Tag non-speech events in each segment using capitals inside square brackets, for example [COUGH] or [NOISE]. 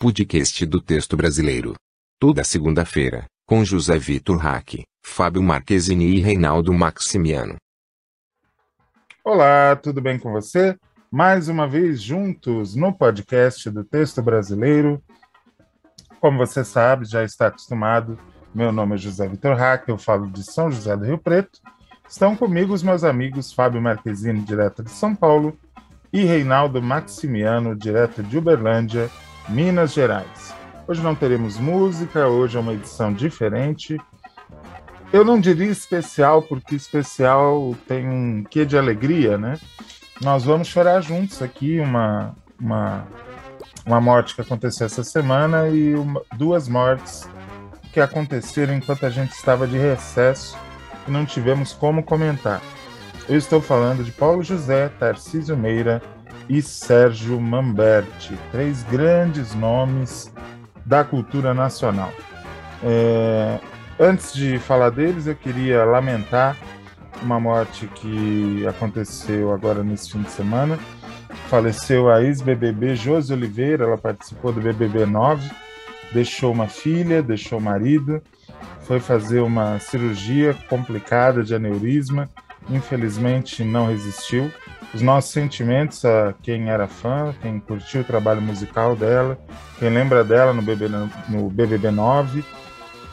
podcast do texto brasileiro. Toda segunda-feira, com José Vitor Hack, Fábio Marquezini e Reinaldo Maximiano. Olá, tudo bem com você? Mais uma vez juntos no podcast do texto brasileiro. Como você sabe, já está acostumado, meu nome é José Vitor Hack, eu falo de São José do Rio Preto. Estão comigo os meus amigos Fábio Marquezini, direto de São Paulo, e Reinaldo Maximiano, direto de Uberlândia, Minas Gerais. Hoje não teremos música, hoje é uma edição diferente. Eu não diria especial, porque especial tem um quê de alegria, né? Nós vamos chorar juntos aqui uma, uma, uma morte que aconteceu essa semana e uma, duas mortes que aconteceram enquanto a gente estava de recesso e não tivemos como comentar. Eu estou falando de Paulo José, Tarcísio Meira e Sérgio Mamberti, três grandes nomes da cultura nacional. É, antes de falar deles, eu queria lamentar uma morte que aconteceu agora nesse fim de semana. Faleceu a ex-BBB Josi Oliveira, ela participou do BBB 9, deixou uma filha, deixou o marido, foi fazer uma cirurgia complicada de aneurisma infelizmente não resistiu. Os nossos sentimentos a quem era fã, quem curtiu o trabalho musical dela, quem lembra dela no BBB, no BBB 9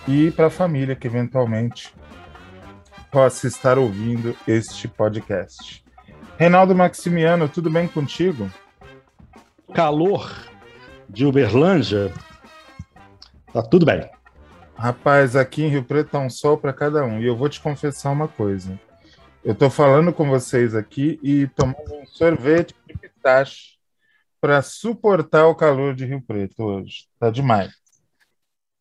e para a família que eventualmente possa estar ouvindo este podcast. Reinaldo Maximiano, tudo bem contigo? Calor de Uberlândia, tá tudo bem. Rapaz, aqui em Rio Preto tá um sol para cada um. E eu vou te confessar uma coisa. Eu estou falando com vocês aqui e tomando um sorvete de pistache para suportar o calor de Rio Preto hoje. Tá demais.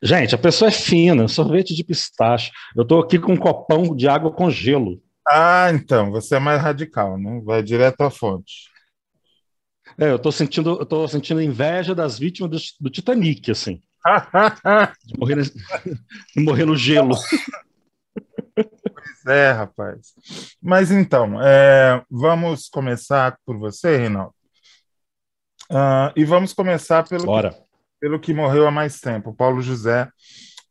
Gente, a pessoa é fina, sorvete de pistache. Eu estou aqui com um copão de água com gelo. Ah, então, você é mais radical, né? Vai direto à fonte. É, eu estou sentindo, eu tô sentindo inveja das vítimas do, do Titanic, assim. [LAUGHS] de, morrer, [LAUGHS] de morrer no gelo. [LAUGHS] É, rapaz. Mas então, é, vamos começar por você, Reinaldo. Uh, e vamos começar pelo que, pelo que morreu há mais tempo, Paulo José.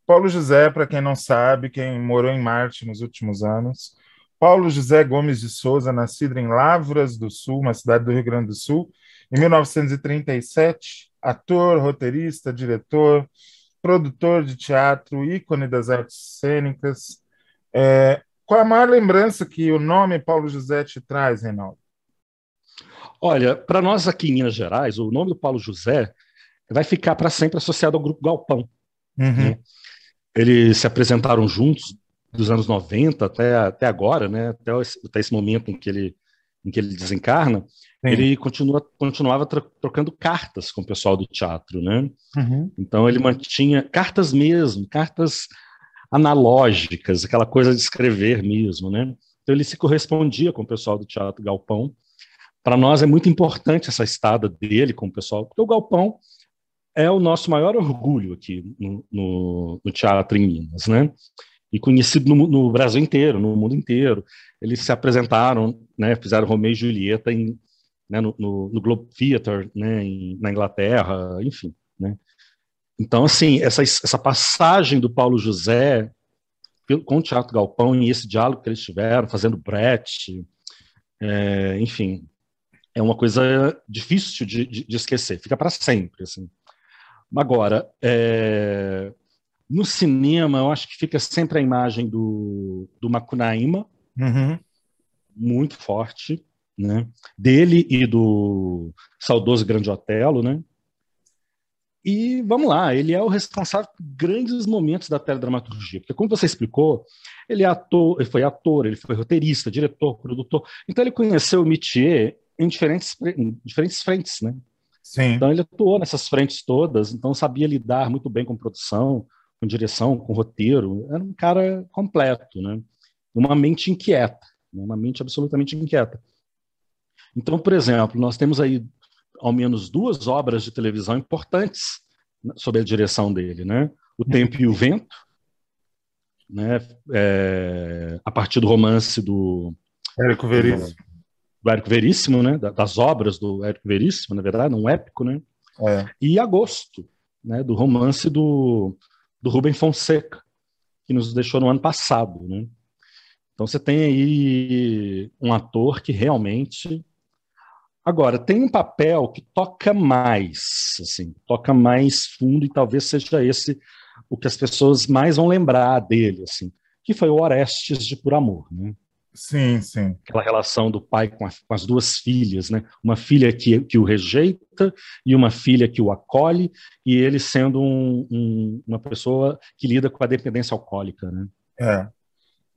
Paulo José, para quem não sabe, quem morou em Marte nos últimos anos, Paulo José Gomes de Souza, nascido em Lavras do Sul, uma cidade do Rio Grande do Sul, em 1937, ator, roteirista, diretor, produtor de teatro, ícone das artes cênicas, é, qual a maior lembrança que o nome Paulo José te traz, Reinaldo? Olha, para nós aqui em Minas Gerais, o nome do Paulo José vai ficar para sempre associado ao Grupo Galpão. Uhum. Né? Eles se apresentaram juntos dos anos 90 até, até agora, né? até, esse, até esse momento em que ele, em que ele desencarna, Sim. ele continua, continuava trocando cartas com o pessoal do teatro. Né? Uhum. Então ele mantinha cartas mesmo, cartas analógicas, aquela coisa de escrever mesmo, né? Então ele se correspondia com o pessoal do Teatro Galpão. Para nós é muito importante essa estada dele com o pessoal, porque o Galpão é o nosso maior orgulho aqui no, no, no teatro em Minas, né? E conhecido no, no, Brasil inteiro, no mundo inteiro. Eles se apresentaram, né? Fizeram Romeu e Julieta em, né? no, no, Globe Theatre, né? Em, na Inglaterra, enfim? Então, assim, essa, essa passagem do Paulo José com o Teatro Galpão e esse diálogo que eles tiveram, fazendo Brecht, é, enfim, é uma coisa difícil de, de, de esquecer, fica para sempre. Assim. Agora, é, no cinema, eu acho que fica sempre a imagem do, do Macunaíma, uhum. muito forte, né? dele e do saudoso Grande Otelo, né? E vamos lá, ele é o responsável por grandes momentos da teledramaturgia, porque como você explicou, ele é ator, ele foi ator, ele foi roteirista, diretor, produtor. Então ele conheceu o métier em diferentes, em diferentes frentes, né? Sim. Então ele atuou nessas frentes todas, então sabia lidar muito bem com produção, com direção, com roteiro. Era um cara completo, né? Uma mente inquieta, né? uma mente absolutamente inquieta. Então, por exemplo, nós temos aí ao menos duas obras de televisão importantes sob a direção dele, né? O. Tempo e o Vento, né? É, a partir do romance do Érico Veríssimo, do Érico Veríssimo, né? Das obras do Érico Veríssimo, na verdade, um épico, né? É. E Agosto, né, do romance do, do Rubem Fonseca, que nos deixou no ano passado. Né? Então você tem aí um ator que realmente. Agora, tem um papel que toca mais, assim, toca mais fundo, e talvez seja esse o que as pessoas mais vão lembrar dele, assim, que foi o Orestes de Por Amor, né? Sim, sim. Aquela relação do pai com, a, com, as duas filhas, né? Uma filha que, que o rejeita e uma filha que o acolhe, e ele sendo um, um, uma pessoa que lida com a dependência alcoólica, né? É.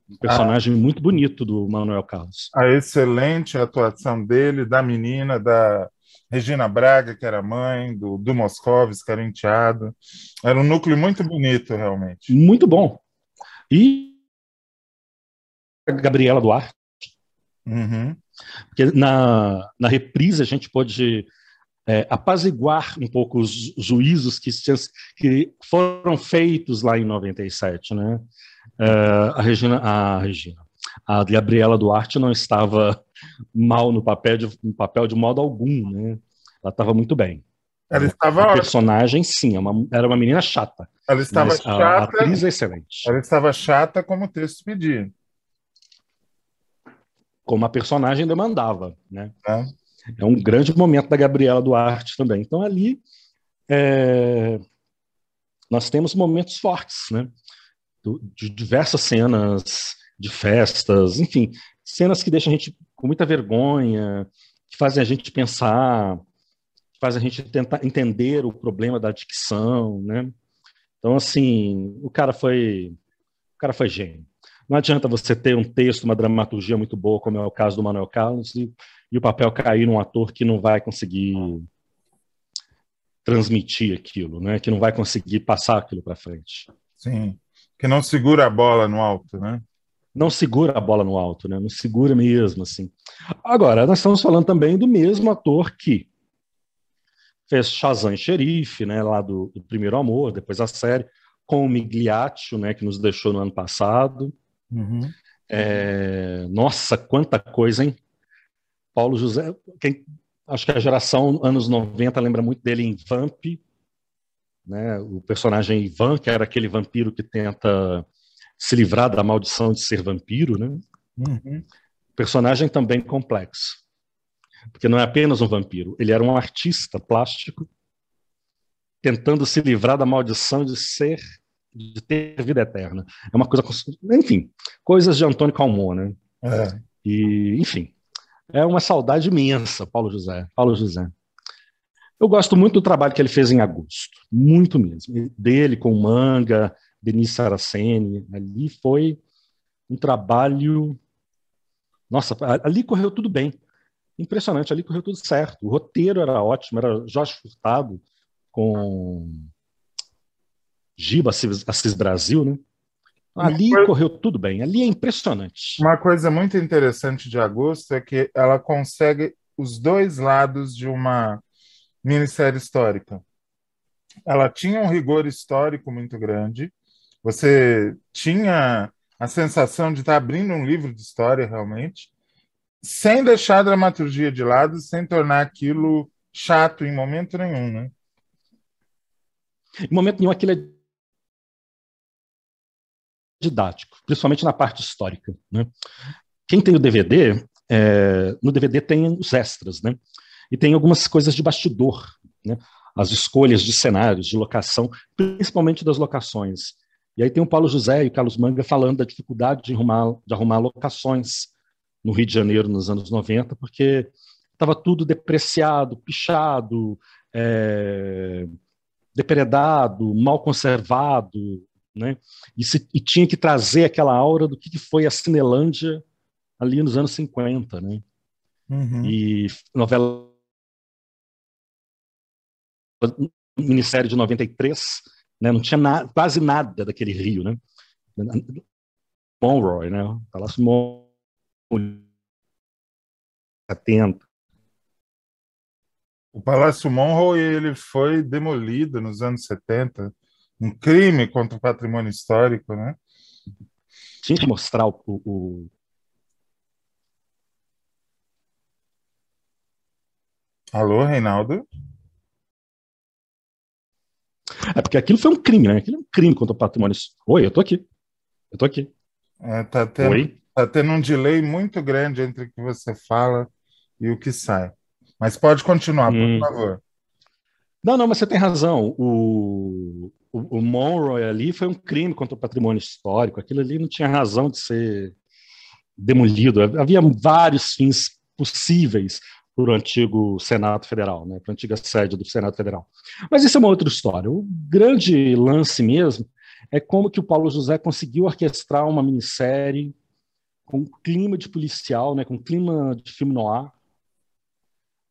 Um personagem a, muito bonito do Manuel Carlos. A excelente atuação dele, da menina, da Regina Braga, que era mãe, do, do Moscovis, que era enteado. Era um núcleo muito bonito, realmente. Muito bom. E Gabriela Duarte. Uhum. Porque na, na reprise a gente pode é, apaziguar um pouco os juízos que, que foram feitos lá em 97, né? É, a Regina, a Regina, a Gabriela Duarte não estava mal no papel de, no papel de modo algum, né? Ela estava muito bem. Ela estava. A personagem, sim, é uma, era uma menina chata. Ela estava chata. A atriz é excelente. Ela estava chata como o texto pedia como a personagem demandava, né? É. é um grande momento da Gabriela Duarte também. Então ali é, nós temos momentos fortes, né? De diversas cenas de festas, enfim, cenas que deixam a gente com muita vergonha, que fazem a gente pensar, que fazem a gente tentar entender o problema da adicção, né? Então assim, o cara foi, o cara foi gênio. Não adianta você ter um texto, uma dramaturgia muito boa, como é o caso do Manuel Carlos, e, e o papel cair num ator que não vai conseguir transmitir aquilo, né? Que não vai conseguir passar aquilo para frente. Sim, que não segura a bola no alto, né? Não segura a bola no alto, né? Não segura mesmo, assim. Agora, nós estamos falando também do mesmo ator que fez Shazam Xerife, né? Lá do, do Primeiro Amor, depois a série, com o Migliaccio, né? Que nos deixou no ano passado. Uhum. É, nossa, quanta coisa, hein? Paulo José, quem, acho que a geração anos 90 lembra muito dele em Vamp, né? O personagem Ivan, que era aquele vampiro que tenta se livrar da maldição de ser vampiro, né? Uhum. Personagem também complexo, porque não é apenas um vampiro, ele era um artista plástico tentando se livrar da maldição de ser de ter vida eterna. É uma coisa, enfim, coisas de Antônio Calmon, né? É. E, enfim, é uma saudade imensa, Paulo José. Paulo José. Eu gosto muito do trabalho que ele fez em agosto, muito mesmo. Dele com Manga, Denise Saraceni, ali foi um trabalho. Nossa, ali correu tudo bem. Impressionante, ali correu tudo certo. O roteiro era ótimo, era Jorge Furtado com Giba Assis Brasil, né? Ali coisa, correu tudo bem, ali é impressionante. Uma coisa muito interessante de Agosto é que ela consegue os dois lados de uma minissérie histórica. Ela tinha um rigor histórico muito grande, você tinha a sensação de estar abrindo um livro de história realmente, sem deixar a dramaturgia de lado, sem tornar aquilo chato em momento nenhum, né? Em momento nenhum aquilo é didático, principalmente na parte histórica. Né? Quem tem o DVD, é, no DVD tem os extras, né? E tem algumas coisas de bastidor, né? As escolhas de cenários, de locação, principalmente das locações. E aí tem o Paulo José e o Carlos Manga falando da dificuldade de arrumar, de arrumar locações no Rio de Janeiro nos anos 90, porque estava tudo depreciado, pichado, é, depredado, mal conservado, né? E, se, e, tinha que trazer aquela aura do que, foi a Cinelândia ali nos anos 50, né? Uhum. E novela Ministério de 93, né? Não tinha na, quase nada daquele Rio, né? Monroy, né? Palácio Monroy, 70. O Palácio Monroe ele foi demolido nos anos 70 um crime contra o patrimônio histórico, né? Tinha que mostrar o, o... Alô, Reinaldo? É porque aquilo foi um crime, né? Aquilo é um crime contra o patrimônio. Oi, eu tô aqui. Eu tô aqui. É, tá, tendo, Oi? tá tendo um delay muito grande entre o que você fala e o que sai. Mas pode continuar, hum. por favor. Não, não, mas você tem razão. O, o, o Monroe ali foi um crime contra o patrimônio histórico. Aquilo ali não tinha razão de ser demolido. Havia vários fins possíveis para o antigo Senado Federal, né, para a antiga sede do Senado Federal. Mas isso é uma outra história. O grande lance mesmo é como que o Paulo José conseguiu orquestrar uma minissérie com clima de policial, né, com clima de filme noir,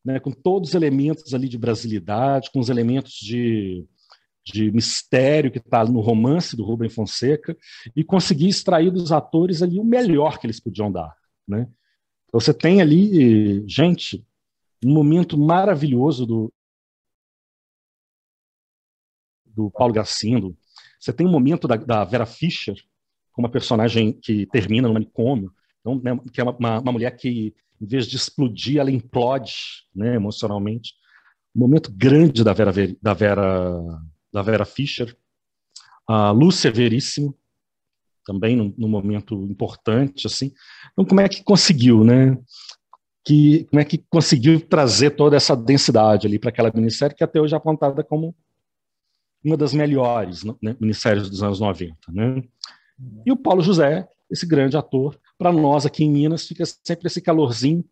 né, com todos os elementos ali de brasilidade, com os elementos de, de mistério que está no romance do Rubem Fonseca, e conseguir extrair dos atores ali o melhor que eles podiam dar. Né? Então, você tem ali, gente, um momento maravilhoso do, do Paulo Gracindo. Você tem um momento da, da Vera Fischer, uma personagem que termina no manicômio, então, né, que é uma, uma, uma, mulher que, em vez de explodir, ela implode né, emocionalmente. Um momento grande da Vera, da Vera, da Vera Fischer. A Lúcia Veríssimo, também num, num, momento importante, assim. Então, como é que conseguiu, né? Que, como é que conseguiu trazer toda essa densidade ali para aquela minissérie que até hoje é apontada como uma das melhores né, minisséries dos anos 90, né? E o Paulo José, esse grande ator, para nós aqui em Minas fica sempre esse calorzinho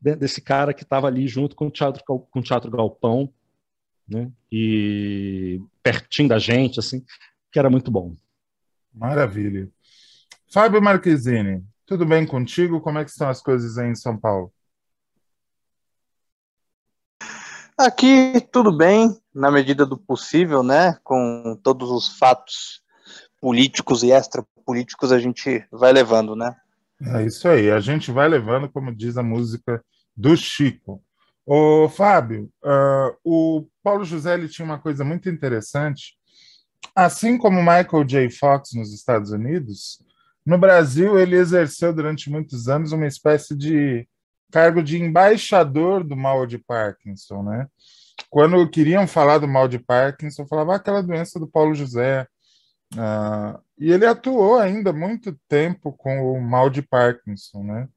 desse cara que estava ali junto com o Teatro, com o Teatro Galpão, né? E pertinho da gente, assim, que era muito bom. Maravilha. Fábio Marquezine, tudo bem contigo? Como é que estão as coisas aí em São Paulo? Aqui tudo bem, na medida do possível, né? Com todos os fatos políticos e extrapolíticos a gente vai levando, né? É isso aí, a gente vai levando, como diz a música do Chico. Ô, Fábio, uh, o Paulo José ele tinha uma coisa muito interessante. Assim como Michael J. Fox nos Estados Unidos, no Brasil ele exerceu durante muitos anos uma espécie de cargo de embaixador do mal de Parkinson, né? Quando queriam falar do mal de Parkinson, falava ah, aquela doença do Paulo José, Uh, e ele atuou ainda muito tempo com o mal de Parkinson, né?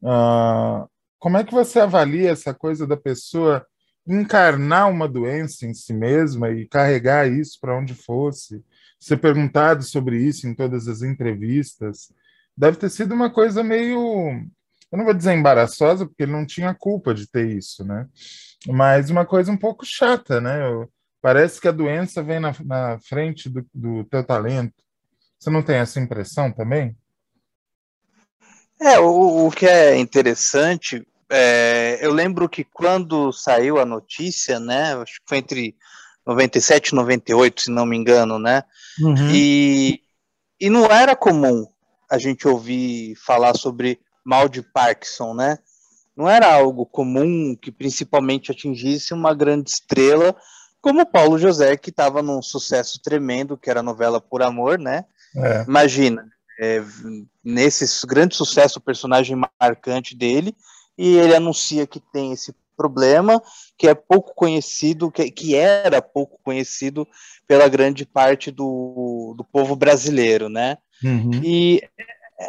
Uh, como é que você avalia essa coisa da pessoa encarnar uma doença em si mesma e carregar isso para onde fosse? Ser perguntado sobre isso em todas as entrevistas deve ter sido uma coisa meio, eu não vou dizer embaraçosa, porque ele não tinha culpa de ter isso, né? Mas uma coisa um pouco chata, né? Eu, Parece que a doença vem na, na frente do, do teu talento. Você não tem essa impressão também? É, o, o que é interessante, é, eu lembro que quando saiu a notícia, né, acho que foi entre 97 e 98, se não me engano, né, uhum. e, e não era comum a gente ouvir falar sobre mal de Parkinson, né, não era algo comum que principalmente atingisse uma grande estrela como Paulo José, que estava num sucesso tremendo, que era a novela Por Amor, né? É. Imagina, é, nesse grande sucesso, o personagem marcante dele, e ele anuncia que tem esse problema, que é pouco conhecido, que, que era pouco conhecido pela grande parte do, do povo brasileiro, né? Uhum. E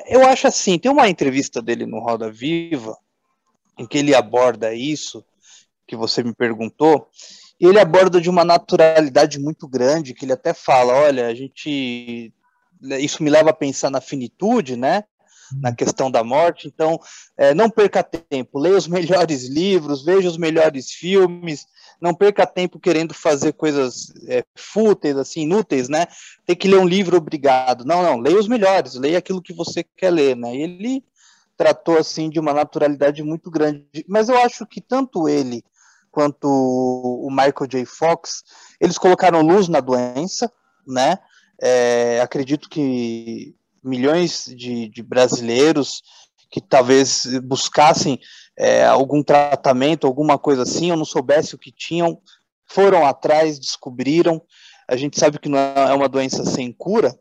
eu acho assim, tem uma entrevista dele no Roda Viva, em que ele aborda isso, que você me perguntou, e ele aborda de uma naturalidade muito grande, que ele até fala, olha, a gente isso me leva a pensar na finitude, né? Na questão da morte. Então, é, não perca tempo, leia os [LAUGHS] melhores livros, veja os melhores filmes, não perca tempo querendo fazer coisas é, fúteis, assim, inúteis, né? Tem que ler um livro obrigado. Não, não, leia os melhores, leia aquilo que você quer ler, né? Ele tratou assim de uma naturalidade muito grande. Mas eu acho que tanto ele quanto o Michael J. Fox, eles colocaram luz na doença, né? É, acredito que milhões de, de, brasileiros que talvez buscassem é, algum tratamento, alguma coisa assim, ou não soubesse o que tinham, foram atrás, descobriram. A gente sabe que não é uma doença sem cura,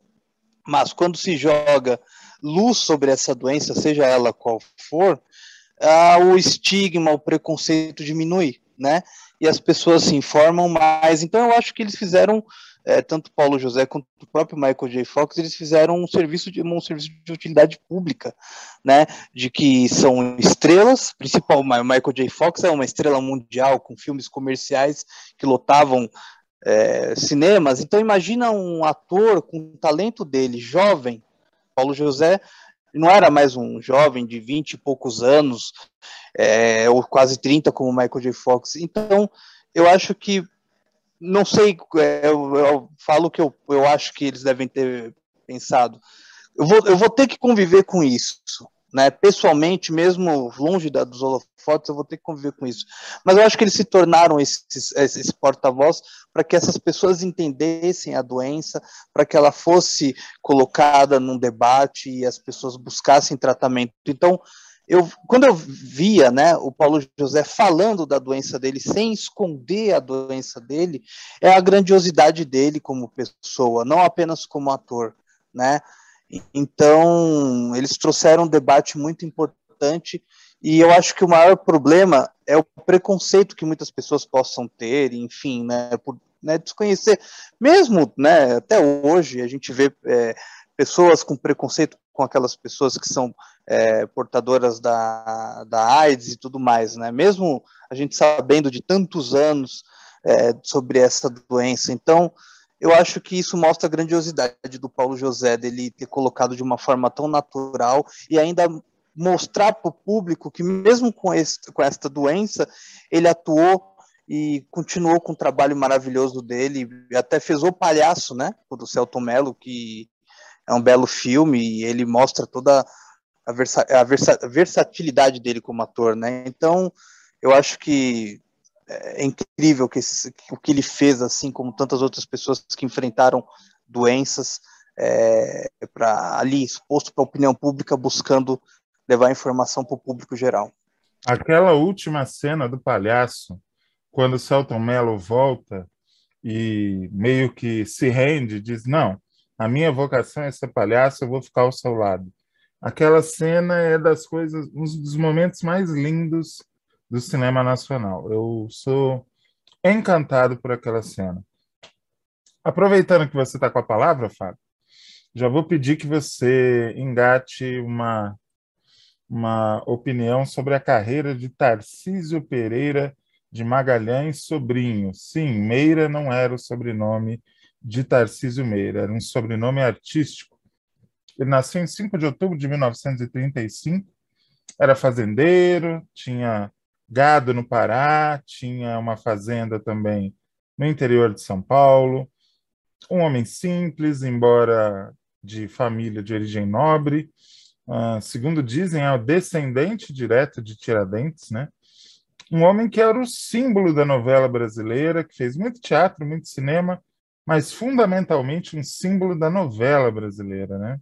mas quando se joga luz sobre essa doença, seja ela qual for, ah, o estigma, o preconceito diminui né? E as pessoas se informam mais. Então eu acho que eles fizeram é, tanto Paulo José quanto o próprio Michael J. Fox, eles fizeram um serviço de um serviço de utilidade pública, né? De que são estrelas, principal Michael J. Fox é uma estrela mundial com filmes comerciais que lotavam é, cinemas. Então imagina um ator com o talento dele, jovem, Paulo José não era mais um jovem de 20 e poucos anos, é, ou quase 30 como Michael J. Fox. Então, eu acho que, não sei, é, eu, eu falo que eu, eu acho que eles devem ter pensado. Eu vou, eu vou ter que conviver com isso né? Pessoalmente, mesmo longe da, dos holofotes, eu vou ter que conviver com isso. Mas eu acho que eles se tornaram esses, esses porta-voz para que essas pessoas entendessem a doença, para que ela fosse colocada num debate e as pessoas buscassem tratamento. Então, eu, quando eu via né, o Paulo José falando da doença dele, sem esconder a doença dele, é a grandiosidade dele como pessoa, não apenas como ator. Né? Então, eles trouxeram um debate muito importante e eu acho que o maior problema é o preconceito que muitas pessoas possam ter, enfim, né, por né, desconhecer. Mesmo, né, até hoje, a gente vê é, pessoas com preconceito com aquelas pessoas que são é, portadoras da, da AIDS e tudo mais, né? Mesmo a gente sabendo de tantos anos é, sobre essa doença. Então, eu acho que isso mostra a grandiosidade do Paulo José, dele ter colocado de uma forma tão natural e ainda mostrar para o público que mesmo com, esse, com esta doença, ele atuou e continuou com o trabalho maravilhoso dele, até fez O Palhaço, né, do Celton Mello, que é um belo filme, e ele mostra toda a, versa, a, versa, a versatilidade dele como ator, né, então eu acho que é incrível que esse, o que ele fez, assim como tantas outras pessoas que enfrentaram doenças é, para ali exposto para a opinião pública, buscando levar informação para o público geral. Aquela última cena do palhaço, quando o Celton Mello volta e meio que se rende, diz: Não, a minha vocação é ser palhaço, eu vou ficar ao seu lado. Aquela cena é das coisas, um dos momentos mais lindos do cinema nacional. Eu sou encantado por aquela cena. Aproveitando que você está com a palavra, Fábio, já vou pedir que você engate uma, uma opinião sobre a carreira de Tarcísio Pereira de Magalhães Sobrinho. Sim, Meira não era o sobrenome de Tarcísio Meira, era um sobrenome artístico. Ele nasceu em 5 de outubro de 1935, era fazendeiro, tinha gado no Pará, tinha uma fazenda também no interior de São Paulo. Um homem simples, embora de família de origem nobre. Uh, segundo dizem, é o descendente direto de Tiradentes, né? Um homem que era o símbolo da novela brasileira, que fez muito teatro, muito cinema, mas fundamentalmente um símbolo da novela brasileira, né?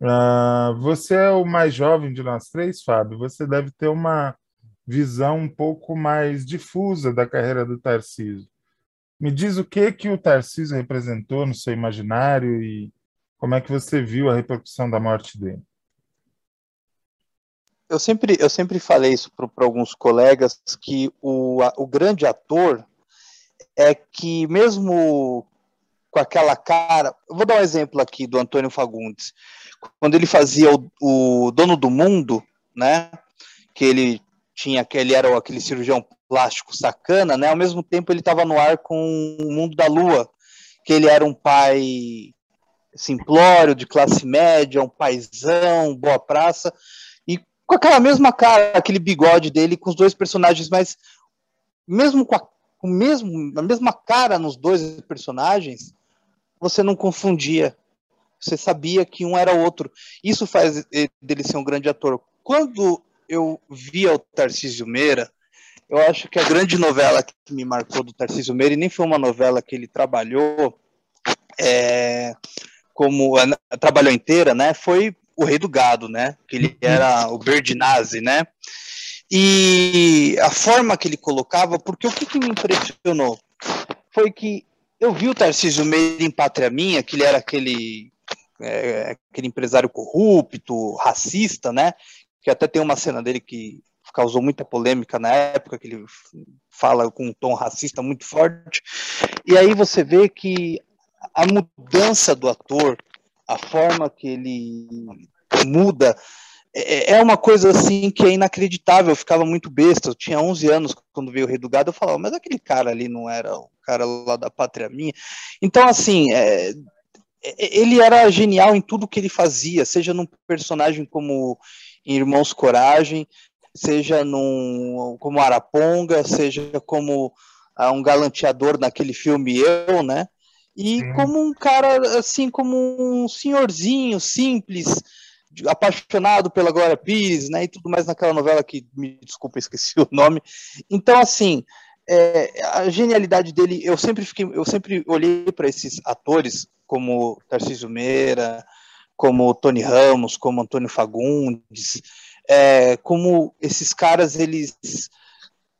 Uh, você é o mais jovem de nós três, Fábio. Você deve ter uma visão um pouco mais difusa da carreira do Tarcísio. Me diz o que que o Tarcísio representou no seu imaginário e como é que você viu a repercussão da morte dele? Eu sempre, eu sempre falei isso para alguns colegas que o, a, o grande ator é que mesmo com aquela cara, eu vou dar um exemplo aqui do Antônio Fagundes, quando ele fazia o, o Dono do Mundo, né? Que ele tinha aquele era aquele cirurgião plástico sacana, né? Ao mesmo tempo ele estava no ar com o mundo da lua, que ele era um pai simplório, de classe média, um paizão, boa praça, e com aquela mesma cara, aquele bigode dele, com os dois personagens, mas mesmo com a, com mesmo, a mesma cara nos dois personagens, você não confundia. Você sabia que um era outro. Isso faz dele ser um grande ator. Quando eu via o Tarcísio Meira, eu acho que a grande novela que me marcou do Tarcísio Meira, e nem foi uma novela que ele trabalhou é, como trabalhou inteira, né? Foi o Rei do Gado, né? Que ele era o Berdinazzi, né? E a forma que ele colocava, porque o que, que me impressionou foi que eu vi o Tarcísio Meira em Pátria Minha, que ele era aquele é, aquele empresário corrupto, racista, né? que até tem uma cena dele que causou muita polêmica na época, que ele fala com um tom racista muito forte. E aí você vê que a mudança do ator, a forma que ele muda, é, é uma coisa assim que é inacreditável. Eu ficava muito besta. Eu tinha 11 anos quando veio o Rei do Gado. Eu falava, mas aquele cara ali não era cara lá da Pátria Minha. Então, assim, é, é ele era genial em tudo que ele fazia, seja num personagem como em Irmãos Coragem, seja num, como Araponga, seja como uh, um galanteador naquele filme Eu, né? E como um cara, assim, como um senhorzinho simples, apaixonado pela Glória Pires, né? E tudo mais naquela novela que, me desculpa, [LAUGHS] esqueci o nome. Então, assim, é, a genialidade dele, eu sempre fiquei, eu sempre olhei para esses atores como Tarcísio Meira, como Tony Ramos, como Antônio Fagundes, é, como esses caras eles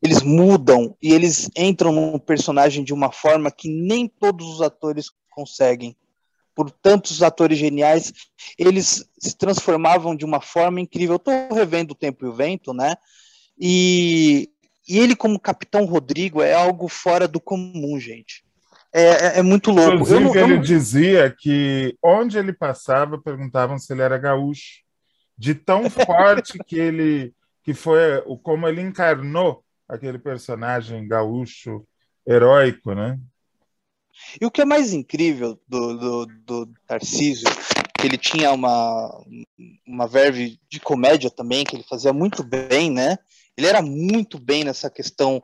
eles mudam e eles entram no personagem de uma forma que nem todos os atores conseguem. Por tantos atores geniais, eles se transformavam de uma forma incrível. Eu estou revendo O Tempo e o Vento, né? E, e ele, como Capitão Rodrigo, é algo fora do comum, gente. É, é, é muito louco. Inclusive, não, ele não... dizia que onde ele passava, perguntavam se ele era gaúcho de tão [LAUGHS] forte que ele que foi o como ele encarnou aquele personagem gaúcho heróico, né? E o que é mais incrível do, do, do Tarcísio, que ele tinha uma, uma verve de comédia também, que ele fazia muito bem, né? Ele era muito bem nessa questão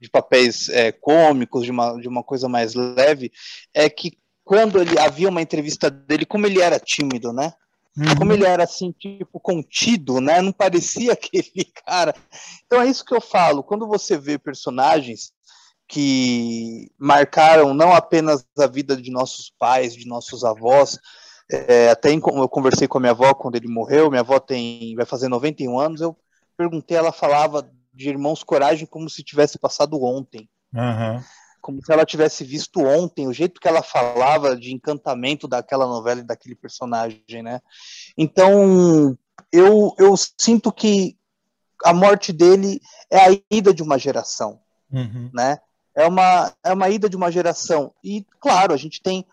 de papéis é, cômicos, de uma, de uma coisa mais leve, é que quando ele havia uma entrevista dele, como ele era tímido, né? Uhum. Como ele era assim, tipo, contido, né? Não parecia [LAUGHS] aquele cara. Então é isso que eu falo. Quando você vê personagens que marcaram não apenas a vida de nossos pais, de nossos avós, é, até em, eu conversei com a minha avó quando ele morreu, minha avó tem vai fazer 91 anos, eu perguntei, ela falava de Irmãos Coragem como se tivesse passado ontem. Uhum como se ela tivesse visto ontem, o jeito que ela falava de encantamento daquela novela e daquele personagem, né? Então, eu, eu sinto que a morte dele é a ida de uma geração, uhum. né? É uma, é uma ida de uma geração. E, claro, a gente tem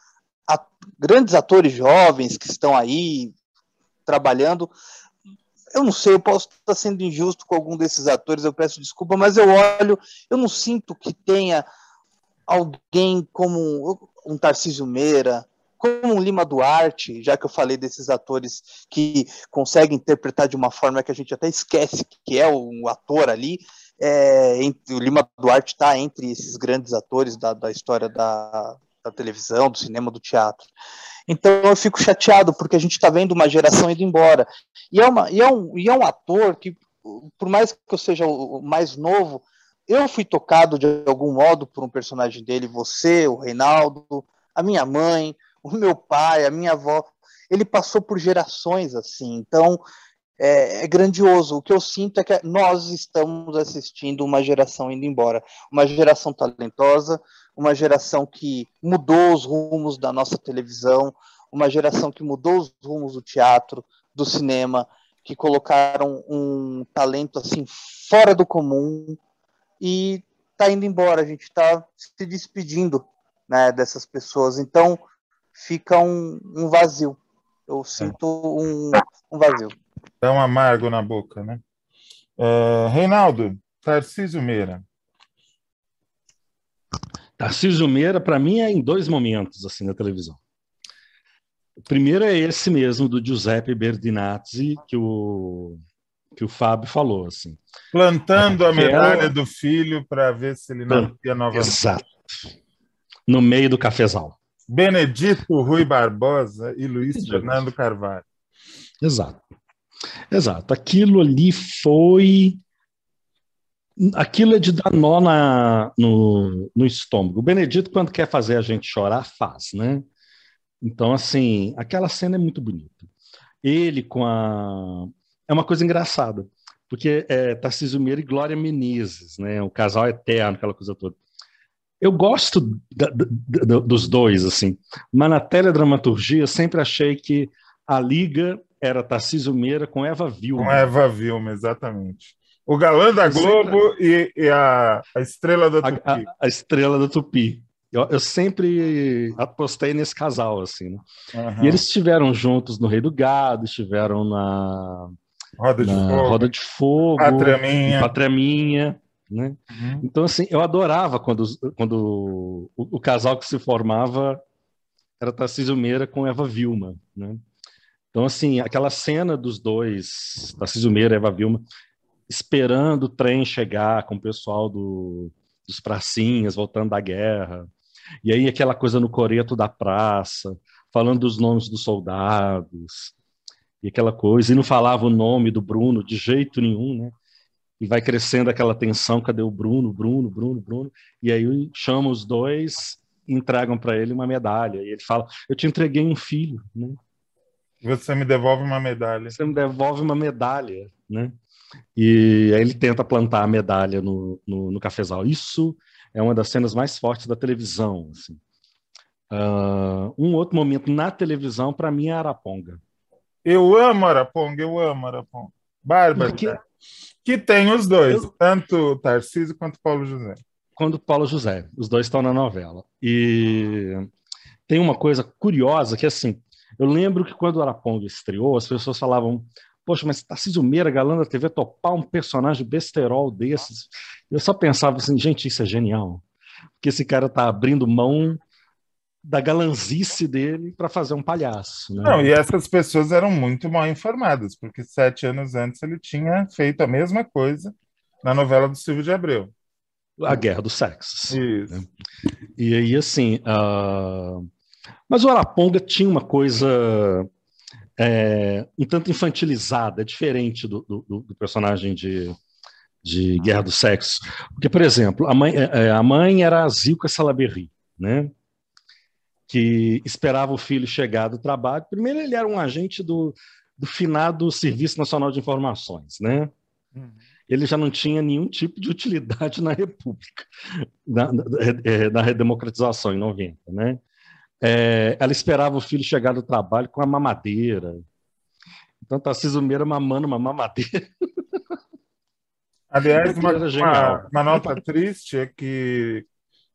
a, grandes atores jovens que estão aí trabalhando. Eu não sei, eu posso estar sendo injusto com algum desses atores, eu peço desculpa, mas eu olho, eu não sinto que tenha alguém como um Tarcísio Meira, como um Lima Duarte, já que eu falei desses atores que conseguem interpretar de uma forma que a gente até esquece que é o ator ali, é, entre, o Lima Duarte está entre esses grandes atores da, da história da, da, televisão, do cinema, do teatro. Então eu fico chateado porque a gente está vendo uma geração indo embora. E é, uma, e, é um, e é um ator que, por mais que eu seja o mais novo, eu fui tocado de algum modo por um personagem dele, você, o Reinaldo, a minha mãe, o meu pai, a minha avó. Ele passou por gerações assim, então é, é, grandioso. O que eu sinto é que nós estamos assistindo uma geração indo embora, uma geração talentosa, uma geração que mudou os rumos da nossa televisão, uma geração que mudou os rumos do teatro, do cinema, que colocaram um talento assim fora do comum e está indo embora, a gente está se despedindo né, dessas pessoas. Então fica um, um vazio. Eu sinto um, um, vazio. Dá um amargo na boca, né? É, Reinaldo, Tarcísio Meira. Tarcísio Meira, para mim, é em dois momentos assim na televisão. O primeiro é esse mesmo, do Giuseppe Berdinazzi, que o que o Fábio falou, assim. Plantando a, a medalha do filho para ver se ele nascia novamente. Exato. No meio do cafezal. Benedito Rui Barbosa e Luiz Exato. Fernando Carvalho. Exato. Exato. Aquilo ali foi. Aquilo é de dar nó na, no, no estômago. O Benedito, quando quer fazer a gente chorar, faz, né? Então, assim, aquela cena é muito bonita. Ele com a é uma coisa engraçada, porque é Tarcísio Meira e Glória Menezes, né? Um casal eterno, aquela coisa toda. Eu gosto da, da, dos dois, assim, mas na teledramaturgia sempre achei que a liga era Tarcísio Meira com Eva Vilma. Com Eva Vilma, exatamente. O galã da Globo sempre... e, e a, a, estrela da Tupi. A, a, a, estrela da Tupi. Eu, eu, sempre apostei nesse casal, assim, né? Uhum. E eles estiveram juntos no Rei do Gado, estiveram na Roda de na Fogo, Roda de Fogo Pátria Minha. Pátria Minha né? Uhum. Então, assim, eu adorava quando, quando o, o, casal que se formava era Tarcísio Meira com Eva Vilma, né? Então, assim, aquela cena dos dois, Tarcísio Meira e Eva Vilma, esperando o trem chegar com o pessoal do, dos pracinhas, voltando da guerra, e aí aquela coisa no coreto da praça, falando dos nomes dos soldados, e aquela coisa, e não falava o nome do Bruno de jeito nenhum, né? e vai crescendo aquela tensão, cadê o Bruno, Bruno, Bruno, Bruno, e aí chama os dois e entregam para ele uma medalha, e ele fala, eu te entreguei um filho, né? Você me devolve uma medalha. Você me devolve uma medalha, né? E aí ele tenta plantar a medalha no, no, no cafezal. Isso é uma das cenas mais fortes da televisão, assim. Uh, um outro momento na televisão, para mim, é Araponga. Eu amo Araponga, eu amo Araponga. Bárbara. Porque, que tem os dois, eu... tanto Tarcísio quanto Paulo José. Quando Paulo José, os dois estão na novela. E tem uma coisa curiosa que assim, eu lembro que quando o Araponga estreou, as pessoas falavam: Poxa, mas Tarcísio Meira, galã da TV, topar um personagem besterol desses. Eu só pensava assim, gente, isso é genial. Porque esse cara tá abrindo mão da galanzice dele para fazer um palhaço. Né? Não, e essas pessoas eram muito mal informadas, porque sete anos antes ele tinha feito a mesma coisa na novela do Silvio de Abreu. A Guerra dos Sexos. Isso. Né? E aí, assim. Uh... Mas o Araponga tinha uma coisa é, um tanto infantilizada, diferente do, do, do personagem de, de Guerra dos Sexos. Porque, por exemplo, a mãe, é, é, a mãe era a Zilka Salaberry, né? que esperava o filho chegar do trabalho. Primeiro, ele era um agente do, do finado Serviço Nacional de Informações, né? Uhum. Ele já não tinha nenhum tipo de utilidade na República, na, na, é, na redemocratização em 90, né? É, ela esperava o filho chegar do trabalho com a mamadeira. Então, Tarcísio Meira mamando uma mamadeira. [LAUGHS] Aliás, uma, uma, uma nota triste é que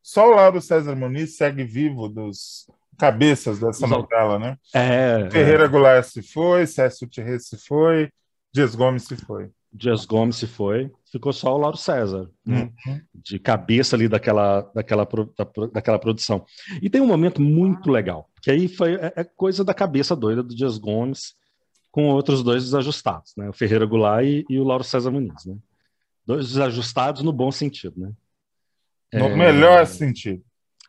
só o Lauro César Muniz segue vivo dos cabeças dessa novela, né? É, Ferreira é. Goulart se foi, Cécio Thierry se foi, Dias Gomes se foi. Dias Gomes se foi, ficou só o Lauro César, né? uhum. de cabeça ali daquela, daquela, da, daquela produção. E tem um momento muito legal, que aí foi é, é coisa da cabeça doida do Dias Gomes com outros dois desajustados, né? O Ferreira Goulart e, e o Lauro César Muniz, né? Dois desajustados no bom sentido, né? No é, melhor sentido.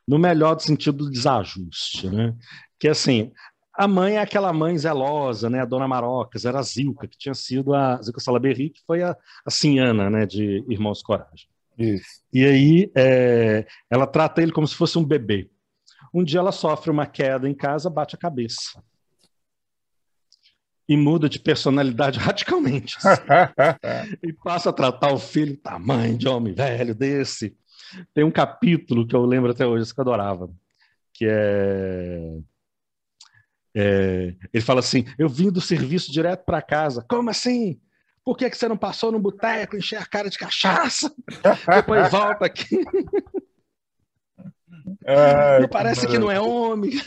No melhor sentido do desajuste, né? Que assim, a mãe é aquela mãe zelosa, né? A dona Marocas, era a Zilka, que tinha sido a Zilka Salaberry, que foi a, a né? De Irmãos Coragem. Isso. E aí é, ela trata ele como se fosse um bebê. Um dia ela sofre uma queda em casa, bate a cabeça. E muda de personalidade [LAUGHS] radicalmente. [LAUGHS] e passa a tratar o filho tamanho de homem velho desse. Tem um capítulo que eu lembro até hoje, que eu adorava, que é... é... Ele fala assim: Eu vim do serviço direto para casa. Como assim? Por que, que você não passou no boteco, encher a cara de cachaça? [LAUGHS] Depois volta aqui. Não parece que não é homem. [LAUGHS]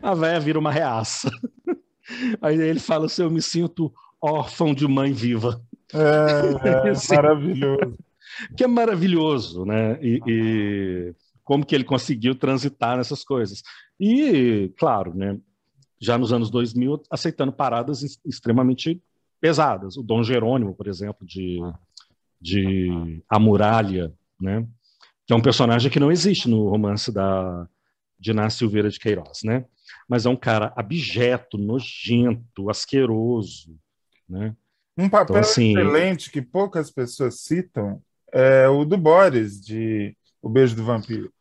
A velha vira uma reaça. Aí ele fala assim: Eu me sinto órfão de mãe viva. É, [LAUGHS] é assim, maravilhoso que é maravilhoso, né? E, e, como que ele conseguiu transitar nessas coisas. E, claro, né? Já nos anos 2000, aceitando paradas extremamente pesadas. O Dom Jerônimo, por exemplo, de, de A Muralha, né? Que é um personagem que não existe no romance da Diná Silveira de Queiroz, né? Mas é um cara abjeto, nojento, asqueroso, né? Um papel então, assim, excelente que poucas pessoas citam é o do Boris, de O Beijo do Vampiro.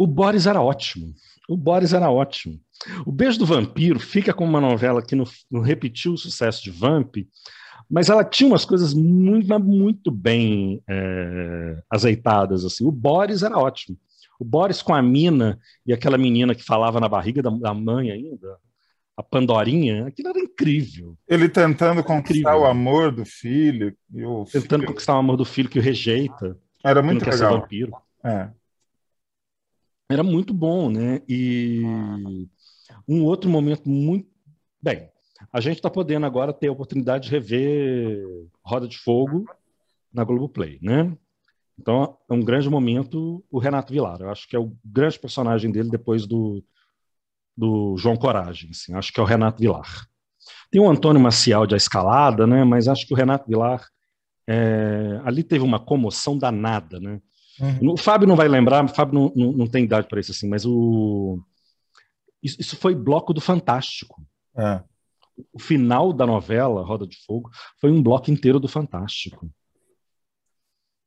O Boris era ótimo. O Boris era ótimo. O Beijo do Vampiro fica como uma novela que não, não repetiu o sucesso de Vamp, mas ela tinha umas coisas muito, muito bem é, azeitadas. Assim. O Boris era ótimo. O Boris com a mina e aquela menina que falava na barriga da, da mãe ainda, a Pandorinha, aquilo era incrível. Ele tentando conquistar incrível. o amor do filho. tentando filho... conquistar o amor do filho que o rejeita. Era muito legal. vampiro. É. era muito bom, né? E um outro momento muito bem. A gente está podendo agora ter a oportunidade de rever Roda de Fogo na Globoplay, né? Então é um grande momento o Renato Vilar. Eu acho que é o grande personagem dele depois do, do João Coragem. Assim. Acho que é o Renato Vilar. Tem o Antônio Maciel de A Escalada, né? Mas acho que o Renato Vilar é, ali teve uma comoção danada, né? Uhum. O Fábio não vai lembrar, o Fábio não, não, não tem idade para isso assim, mas o isso, isso foi bloco do Fantástico. É. O final da novela Roda de Fogo foi um bloco inteiro do Fantástico.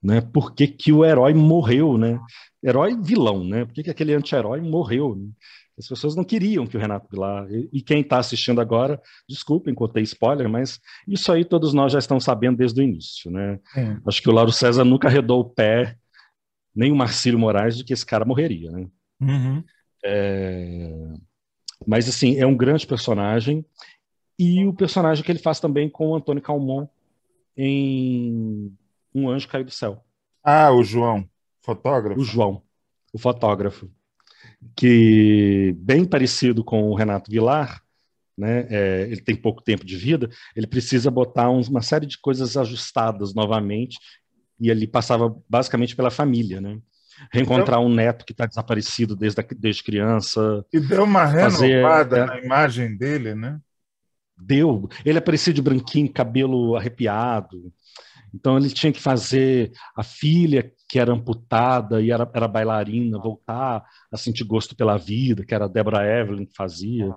Né? Por que, que o herói morreu, né? Herói vilão, né? Por que, que aquele anti-herói morreu? Né? As pessoas não queriam que o Renato Vilar. E, e quem está assistindo agora, desculpem, contei spoiler, mas isso aí todos nós já estamos sabendo desde o início, né? Acho que o Lauro César nunca arredou o pé nem o Marcílio Moraes de que esse cara morreria, né? Uhum. É... Mas, assim, é um grande personagem e o personagem que ele faz também com o Antônio Calmon em Um Anjo Caiu do Céu. Ah, o João, fotógrafo. O João, o fotógrafo, que bem parecido com o Renato Vilar, né? É, ele tem pouco tempo de vida, ele precisa botar uns, uma série de coisas ajustadas novamente e ele passava basicamente pela família, né? Reencontrar um neto que está desaparecido desde, a, desde criança. E deu uma renovada fazer, é. na imagem dele, né? Deu. Ele aparecia de branquinho, cabelo arrepiado. Então ele tinha que fazer a filha que era amputada e era, era bailarina voltar a sentir gosto pela vida, que era a Deborah Evelyn que fazia.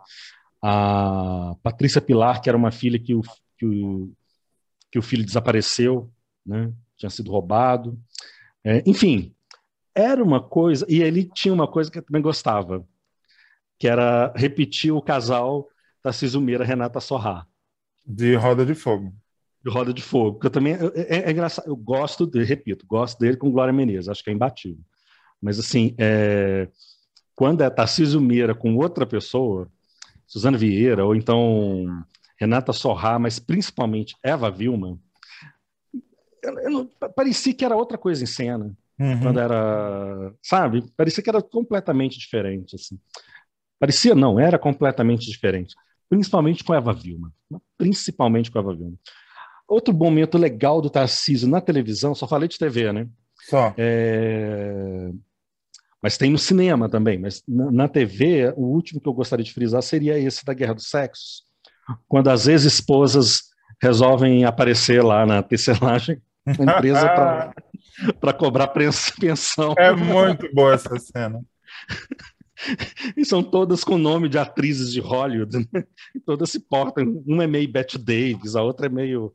A Patrícia Pilar, que era uma filha que o, que o, que o filho desapareceu, né? Tinha sido roubado. É, enfim, era uma coisa, e ele tinha uma coisa que eu também gostava, que era repetir o casal Tarcísio Meira Renata Sorrá. De Roda de Fogo. De Roda de Fogo, que eu também, é, é, é engraçado, eu gosto, de, repito, gosto dele com Glória Menezes, acho que é imbatível. Mas assim, é, quando é Tarcísio Meira com outra pessoa, Suzana Vieira, ou então Renata Sorrá, mas principalmente Eva Vilma, eu, eu parecia que era outra coisa em cena. Uhum. Quando era, sabe? Parecia que era completamente diferente, assim. Parecia não, era completamente diferente. Principalmente com a Eva Vilma. Principalmente com a Eva Vilma. Outro momento legal do Tarcísio na televisão, só falei de TV, né? Só. É... Mas tem no cinema também. Mas na, na, TV, o último que eu gostaria de frisar seria esse da Guerra dos Sexos. Quando as ex-esposas resolvem aparecer lá na tecelagem uma empresa para [LAUGHS] cobrar pensão. É muito boa essa cena. E são todas com nome de atrizes de Hollywood, né? E todas se portam. Uma é meio Bette Davis, a outra é meio,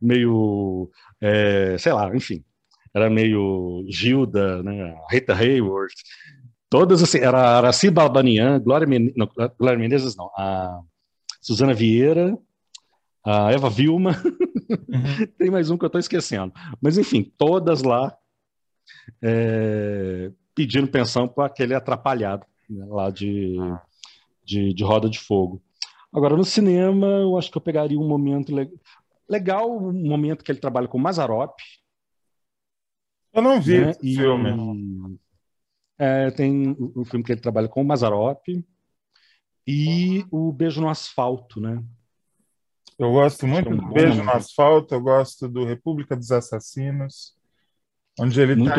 meio é, sei lá, enfim. Era meio Gilda, né? Rita Hayworth. Todas assim, era Araci Balbanian, Glória Menezes, não, Glória Menezes não, a Suzana Vieira, a Eva Vilma, uhum. [LAUGHS] tem mais um que eu estou esquecendo. Mas, enfim, todas lá é, pedindo pensão para aquele atrapalhado né, lá de, de, de, Roda de Fogo. Agora, no cinema, eu acho que eu pegaria um momento le legal, um momento que ele trabalha com Mazarop. Eu não vi né, esse filme. É, tem o filme que ele trabalha com o Mazarop e o Beijo no Asfalto, né? Eu gosto muito do Beijo no Asfalto, eu gosto do República dos Assassinos, onde ele está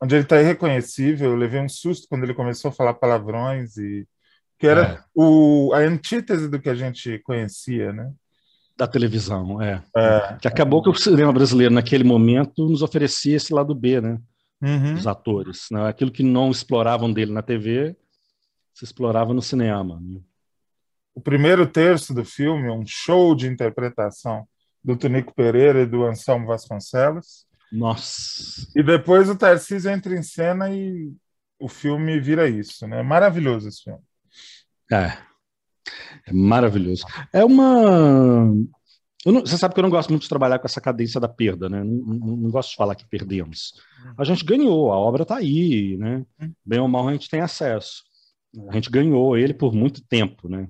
onde ele tá irreconhecível. Eu levei um susto quando ele começou a falar palavrões e que era é. o, a antítese do que a gente conhecia, né? Da televisão, é. é. Que acabou que o cinema brasileiro, naquele momento, nos oferecia esse lado B, né? Uhum. Os atores. Né? Aquilo que não exploravam dele na TV, se explorava no cinema. Né? O primeiro terço do filme, um show de interpretação do Tonico Pereira e do Anselmo Vasconcelos. Nossa! E depois o Tarcísio entra em cena e o filme vira isso, né? Maravilhoso esse filme. É. É maravilhoso. É uma. Não, você sabe que eu não gosto muito de trabalhar com essa cadência da perda, né? Não, não, não gosto de falar que perdemos. A gente ganhou, a obra está aí, né? Hum. Bem ou mal a gente tem acesso. A gente ganhou ele por muito tempo, né?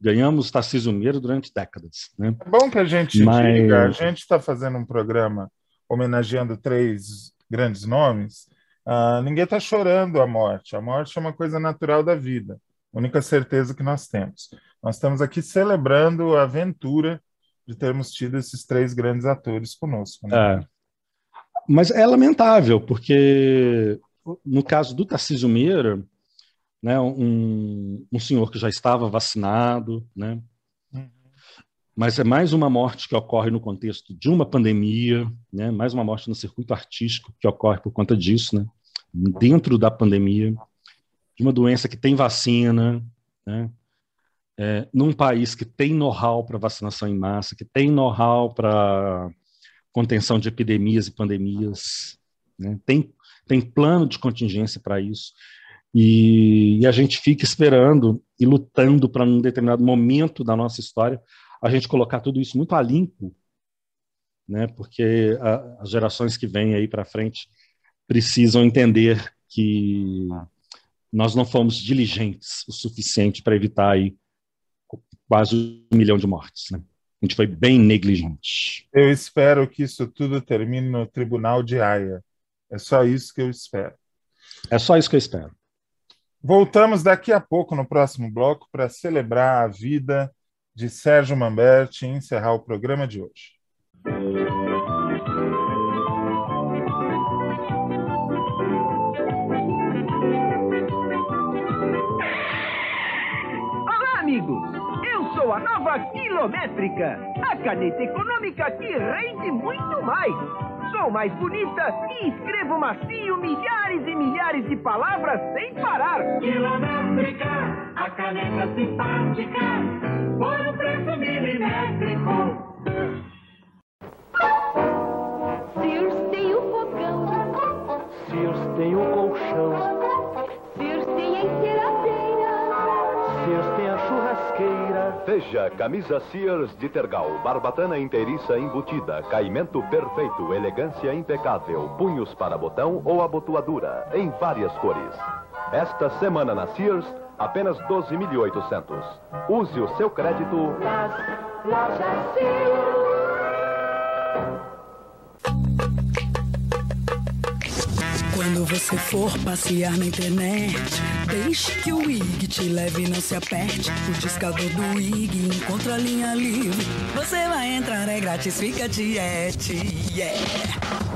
Ganhamos Tarcísio Meira durante décadas. Né? É bom que a gente Mas... diga, a gente está fazendo um programa homenageando três grandes nomes, Uh, ninguém está chorando a morte. A morte é uma coisa natural da vida. Única certeza que nós temos. Nós estamos aqui celebrando a aventura de termos tido esses três grandes atores conosco. Né? É. Mas é lamentável, porque no caso do Tarcísio Meira, né, um, um senhor que já estava vacinado, né, uhum. mas é mais uma morte que ocorre no contexto de uma pandemia, né, mais uma morte no circuito artístico que ocorre por conta disso, né, dentro da pandemia, de uma doença que tem vacina, né, é, num país que tem know-how para vacinação em massa, que tem know-how para contenção de epidemias e pandemias, né, tem, tem plano de contingência para isso, e, e, a gente fica esperando e lutando para, num determinado momento da nossa história, a gente colocar tudo isso muito a limpo, né, porque a, as gerações que vêm aí para frente precisam entender que nós não fomos diligentes o suficiente para evitar aí quase um milhão de mortes. Né? A gente foi bem negligente. Eu espero que isso tudo termine no tribunal de Haia. É só isso que eu espero. É só isso que eu espero. Voltamos daqui a pouco no próximo bloco para celebrar a vida de Sérgio Mamberti e encerrar o programa de hoje. a nova quilométrica, a caneta econômica que rende muito mais. Sou mais bonita e escrevo macio milhares e milhares de palavras sem parar. Quilométrica, a caneta simpática, por um preço milimétrico. Sears tem o fogão. Sears tem o colchão. Veja camisa Sears de Tergal, barbatana inteiriça embutida, caimento perfeito, elegância impecável, punhos para botão ou abotoadura, em várias cores. Esta semana na Sears, apenas 12.800. Use o seu crédito. Lojas Sears. Quando você for passear na internet, deixe que o IG te leve e não se aperte. O discador do IG encontra a linha livre. Você vai entrar, é grátis, fica tiete, yeah.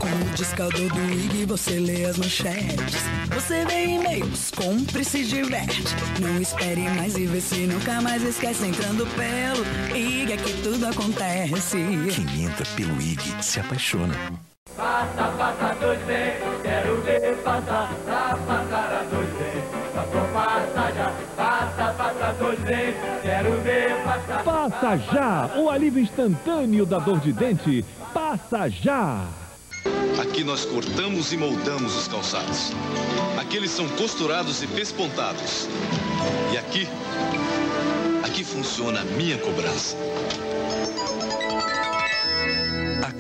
Com o discador do IG você lê as manchetes. Você vê e-mails, compre e se diverte. Não espere mais e vê se nunca mais esquece. Entrando pelo IG é que tudo acontece. Quem entra pelo IG se apaixona. Passa, passa, dois bem, quero ver passar, pra passar a dois bem. Passou, passa já, passa, passa, dois bem, quero ver passar. Passa já, o alívio instantâneo da dor de dente, passa já. Aqui nós cortamos e moldamos os calçados. Aqui eles são costurados e pespontados. E aqui, aqui funciona a minha cobrança.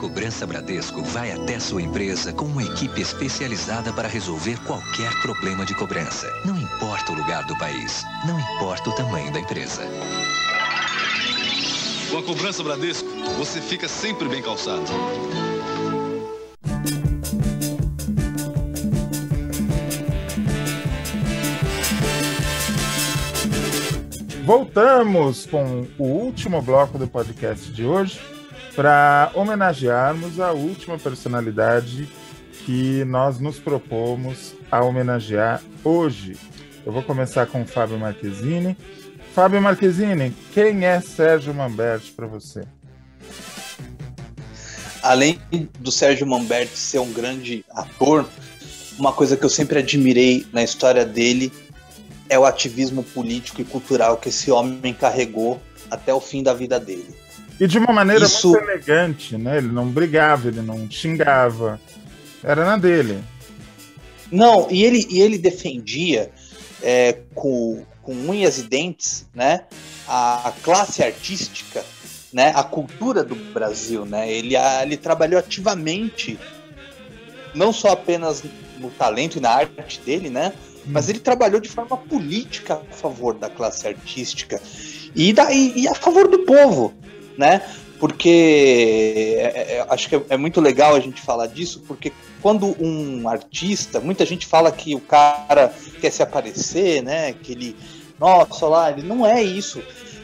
Cobrança Bradesco vai até sua empresa com uma equipe especializada para resolver qualquer problema de cobrança. Não importa o lugar do país, não importa o tamanho da empresa. Com a Cobrança Bradesco, você fica sempre bem calçado. Voltamos com o último bloco do podcast de hoje para homenagearmos a última personalidade que nós nos propomos a homenagear hoje. Eu vou começar com o Fábio Marquezine. Fábio Marquezine, quem é Sérgio Mamberti para você? Além do Sérgio Mamberti ser um grande ator, uma coisa que eu sempre admirei na história dele é o ativismo político e cultural que esse homem carregou até o fim da vida dele. E de uma maneira Isso... muito elegante, né? Ele não brigava, ele não xingava. Era na dele. Não, e ele, e ele defendia é, com, com unhas e dentes, né? A classe artística, né? A cultura do Brasil, né? Ele, ele trabalhou ativamente, não só apenas no talento e na arte dele, né? Mas ele trabalhou de forma política a favor da classe artística e, da, e, e a favor do povo né? Porque é, é, é, acho que é, é, muito legal a gente falar disso, porque quando um artista, muita gente fala que o cara quer se aparecer, né? Que ele, nossa, lá, ele não é isso.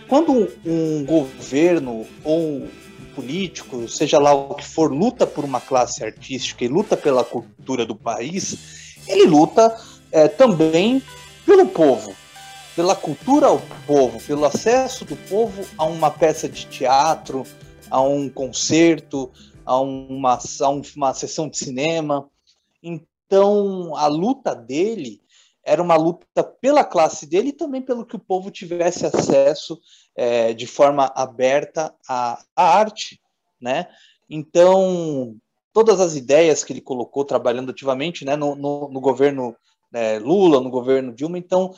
Quando um governo ou um político, seja lá o que for, luta por uma classe artística e luta pela cultura do país, ele luta é, também pelo povo, pela cultura ao povo, pelo acesso do povo a uma peça de teatro, a um concerto, a uma, a uma sessão de cinema. Então, a luta dele era uma luta pela classe dele e também pelo que o povo tivesse acesso é, de forma aberta à, à, arte, né? Então, todas as ideias que ele colocou trabalhando ativamente né, no, no, no governo né, Lula, no governo Dilma, então,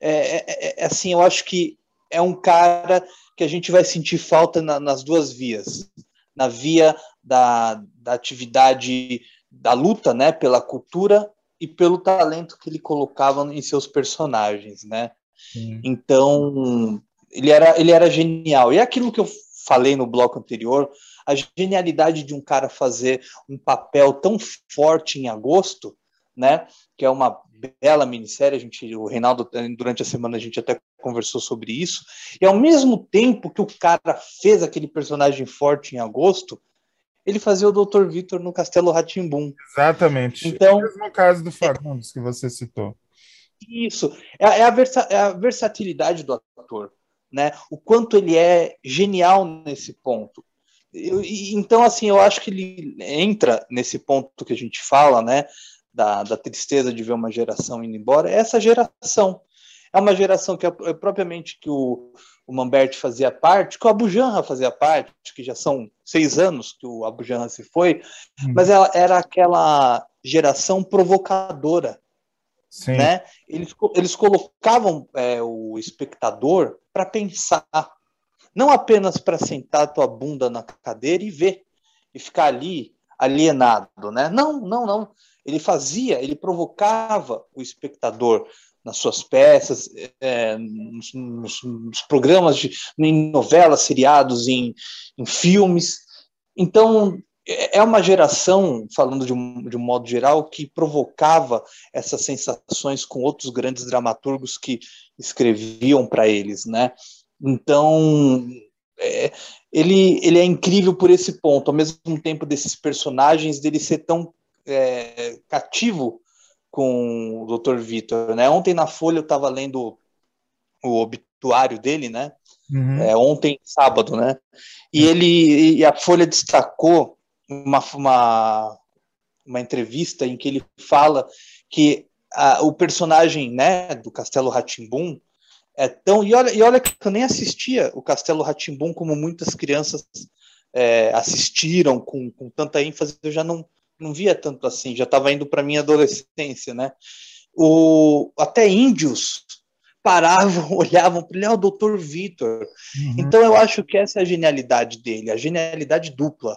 é, é, é, assim, eu acho que é um cara que a gente vai sentir falta na, nas duas vias, na via da, da atividade da luta, né, pela cultura e pelo talento que ele colocava em seus personagens, né? Sim. Então, ele era, ele era genial. E é aquilo que eu falei no bloco anterior, a genialidade de um cara fazer um papel tão forte em agosto, né? Que é uma bela minissérie, a gente, o Reinaldo, durante a semana a gente até conversou sobre isso, e ao mesmo tempo que o cara fez aquele personagem forte em agosto, ele fazia o Dr. Vitor no Castelo Ratimbum. Exatamente. Então, é o mesmo caso do Fagundes que você citou. Isso. É, é, a versa, é a versatilidade do ator, né? O quanto ele é genial nesse ponto. Eu, então, assim, eu acho que ele entra nesse ponto que a gente fala, né? Da, da tristeza de ver uma geração indo embora. É essa geração. É uma geração que é, é propriamente que o, o Mamberti fazia parte, que o Abu Janra fazia parte, que já são seis anos que o Abu Janra se foi, hum. mas ela era aquela geração provocadora. Sim. Né? Eles, eles colocavam é, o espectador para pensar, não apenas para sentar a tua bunda na cadeira e ver, e ficar ali alienado, né? Não, não, não. Ele fazia, ele provocava o espectador nas suas peças, é, nos, nos, nos, programas de em novelas, seriados, em, em filmes. Então é, é uma geração, falando de um, de um modo geral, que provocava essas sensações com outros grandes dramaturgos que escreviam para eles, né? Então é, ele, ele é incrível por esse ponto, ao mesmo tempo desses personagens dele ser tão é, cativo com o Dr. Vitor, né? Ontem na Folha eu estava lendo o obituário dele, né? Uhum. É, ontem, sábado, né? E ele e a Folha destacou uma, uma, uma entrevista em que ele fala que a, o personagem, né, do Castelo Ratimbum é tão e olha e olha que eu nem assistia o Castelo Ratimbum como muitas crianças é, assistiram com, com tanta ênfase, eu já não não via tanto assim, já estava indo para minha adolescência, né? O, até índios paravam, [LAUGHS] olhavam para ele, é o doutor Vitor. Uhum. Então eu acho que essa é a genialidade dele, a genialidade dupla,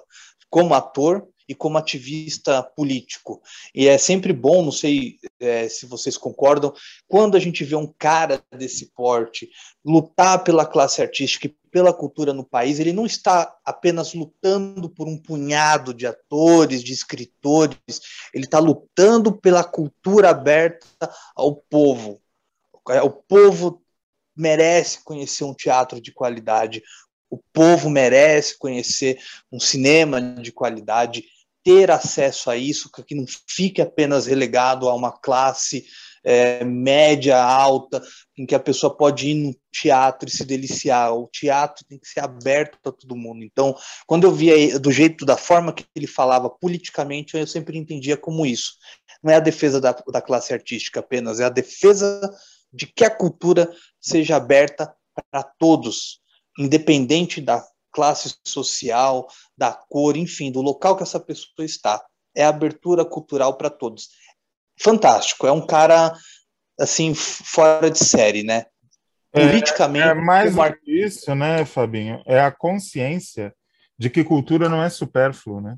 como ator e como ativista político. E é sempre bom, não sei é, se vocês concordam, quando a gente vê um cara desse porte lutar pela classe artística e pela cultura no país, ele não está apenas lutando por um punhado de atores, de escritores, ele está lutando pela cultura aberta ao povo. O povo merece conhecer um teatro de qualidade, o povo merece conhecer um cinema de qualidade, ter acesso a isso, que não fique apenas relegado a uma classe é, média, alta, em que a pessoa pode ir no teatro e se deliciar. O teatro tem que ser aberto para todo mundo. Então, quando eu via do jeito, da forma que ele falava politicamente, eu sempre entendia como isso. Não é a defesa da, da classe artística apenas, é a defesa de que a cultura seja aberta para todos, independente da classe social, da cor, enfim, do local que essa pessoa está. É abertura cultural para todos. Fantástico, é um cara assim fora de série, né? É, Politicamente. É, é mais isso, né, Fabinho? É a consciência de que cultura não é supérfluo, né?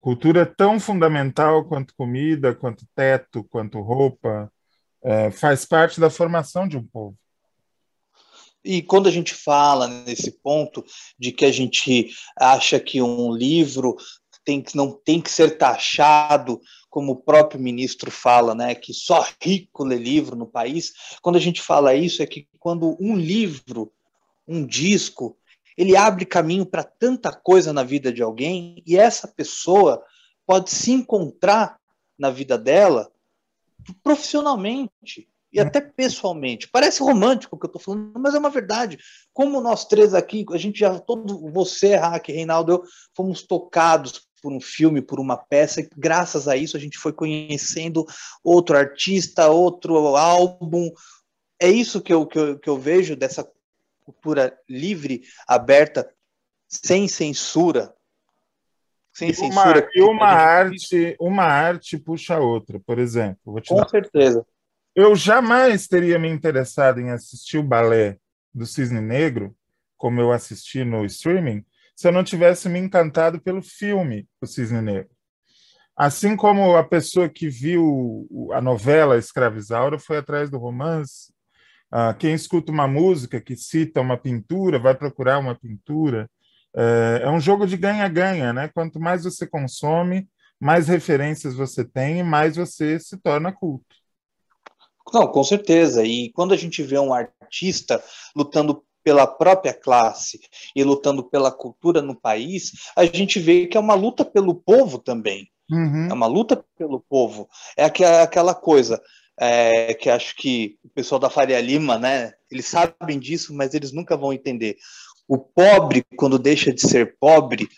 Cultura é tão fundamental quanto comida, quanto teto, quanto roupa, é, faz parte da formação de um povo. E quando a gente fala nesse ponto de que a gente acha que um livro tem que, não tem que ser taxado como o próprio ministro fala, né, que só rico lê livro no país. Quando a gente fala isso, é que quando um livro, um disco, ele abre caminho para tanta coisa na vida de alguém e essa pessoa pode se encontrar na vida dela profissionalmente e até pessoalmente. Parece romântico o que eu estou falando, mas é uma verdade. Como nós três aqui, a gente já, todo você, Hack, Reinaldo, eu, fomos tocados por um filme, por uma peça, e graças a isso a gente foi conhecendo outro artista, outro álbum. É isso que eu, que eu, que eu vejo dessa cultura livre, aberta, sem censura. Sem e censura. Uma, e uma arte, uma arte puxa a outra, por exemplo. Com dar... certeza. Eu jamais teria me interessado em assistir o balé do Cisne Negro, como eu assisti no streaming, se eu não tivesse me encantado pelo filme O Cisne Negro. Assim como a pessoa que viu a novela Escravizaura foi atrás do romance, ah, quem escuta uma música que cita uma pintura vai procurar uma pintura. É, é um jogo de ganha-ganha, né? Quanto mais você consome, mais referências você tem e mais você se torna culto. Não, com certeza. E quando a gente vê um artista lutando pela própria classe e lutando pela cultura no país, a gente vê que é uma luta pelo povo também. Uhum. É uma luta pelo povo. É aquela coisa é, que acho que o pessoal da Faria Lima, né? Eles sabem disso, mas eles nunca vão entender. O pobre, quando deixa de ser pobre,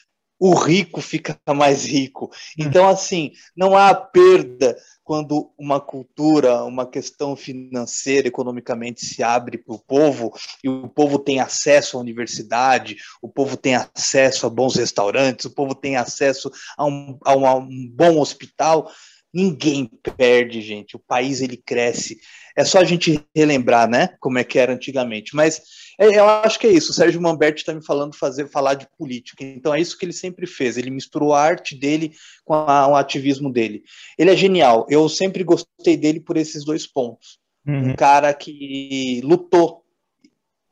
o rico fica [LAUGHS] mais rico. Então, assim, não há perda quando uma cultura, uma questão financeira, economicamente se abre para o povo e o povo tem acesso à universidade, o povo tem acesso a bons restaurantes, o povo tem acesso a um, a um, a um bom hospital. Ninguém perde, gente. O país ele cresce. É só a gente relembrar, né, como é que era antigamente. Mas é, eu acho que é isso. O Sérgio Mamberti está me falando fazer falar de política. Então é isso que ele sempre fez. Ele misturou a arte dele com a, o ativismo dele. Ele é genial. Eu sempre gostei dele por esses dois pontos. Uhum. Um cara que lutou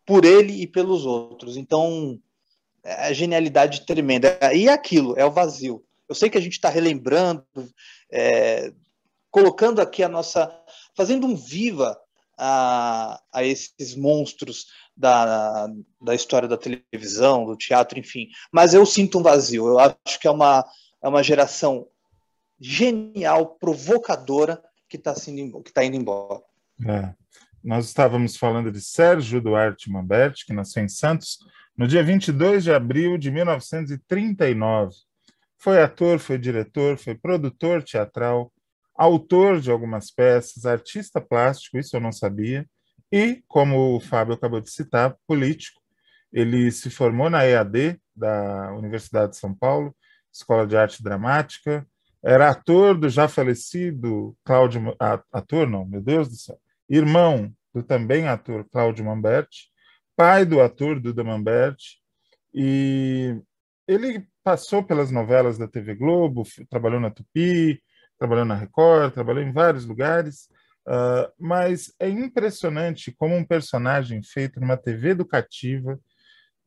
por ele e pelos outros. Então é a genialidade tremenda. E aquilo, é o vazio. Eu sei que a gente está relembrando, é, colocando aqui a nossa. fazendo um viva a, a esses monstros da, da história da televisão, do teatro, enfim. Mas eu sinto um vazio. Eu acho que é uma, é uma geração genial, provocadora, que está tá indo embora. É. Nós estávamos falando de Sérgio Duarte Mamberti, que nasceu em Santos no dia 22 de abril de 1939. Foi ator, foi diretor, foi produtor teatral, autor de algumas peças, artista plástico, isso eu não sabia, e, como o Fábio acabou de citar, político. Ele se formou na EAD da Universidade de São Paulo, Escola de Arte Dramática, era ator do já falecido Cláudio, ator não, meu Deus do céu, irmão do também ator Cláudio Mamberti, pai do ator Duda Mamberti, e ele passou pelas novelas da TV Globo, trabalhou na Tupi, trabalhou na Record, trabalhou em vários lugares, uh, mas é impressionante como um personagem feito numa TV educativa,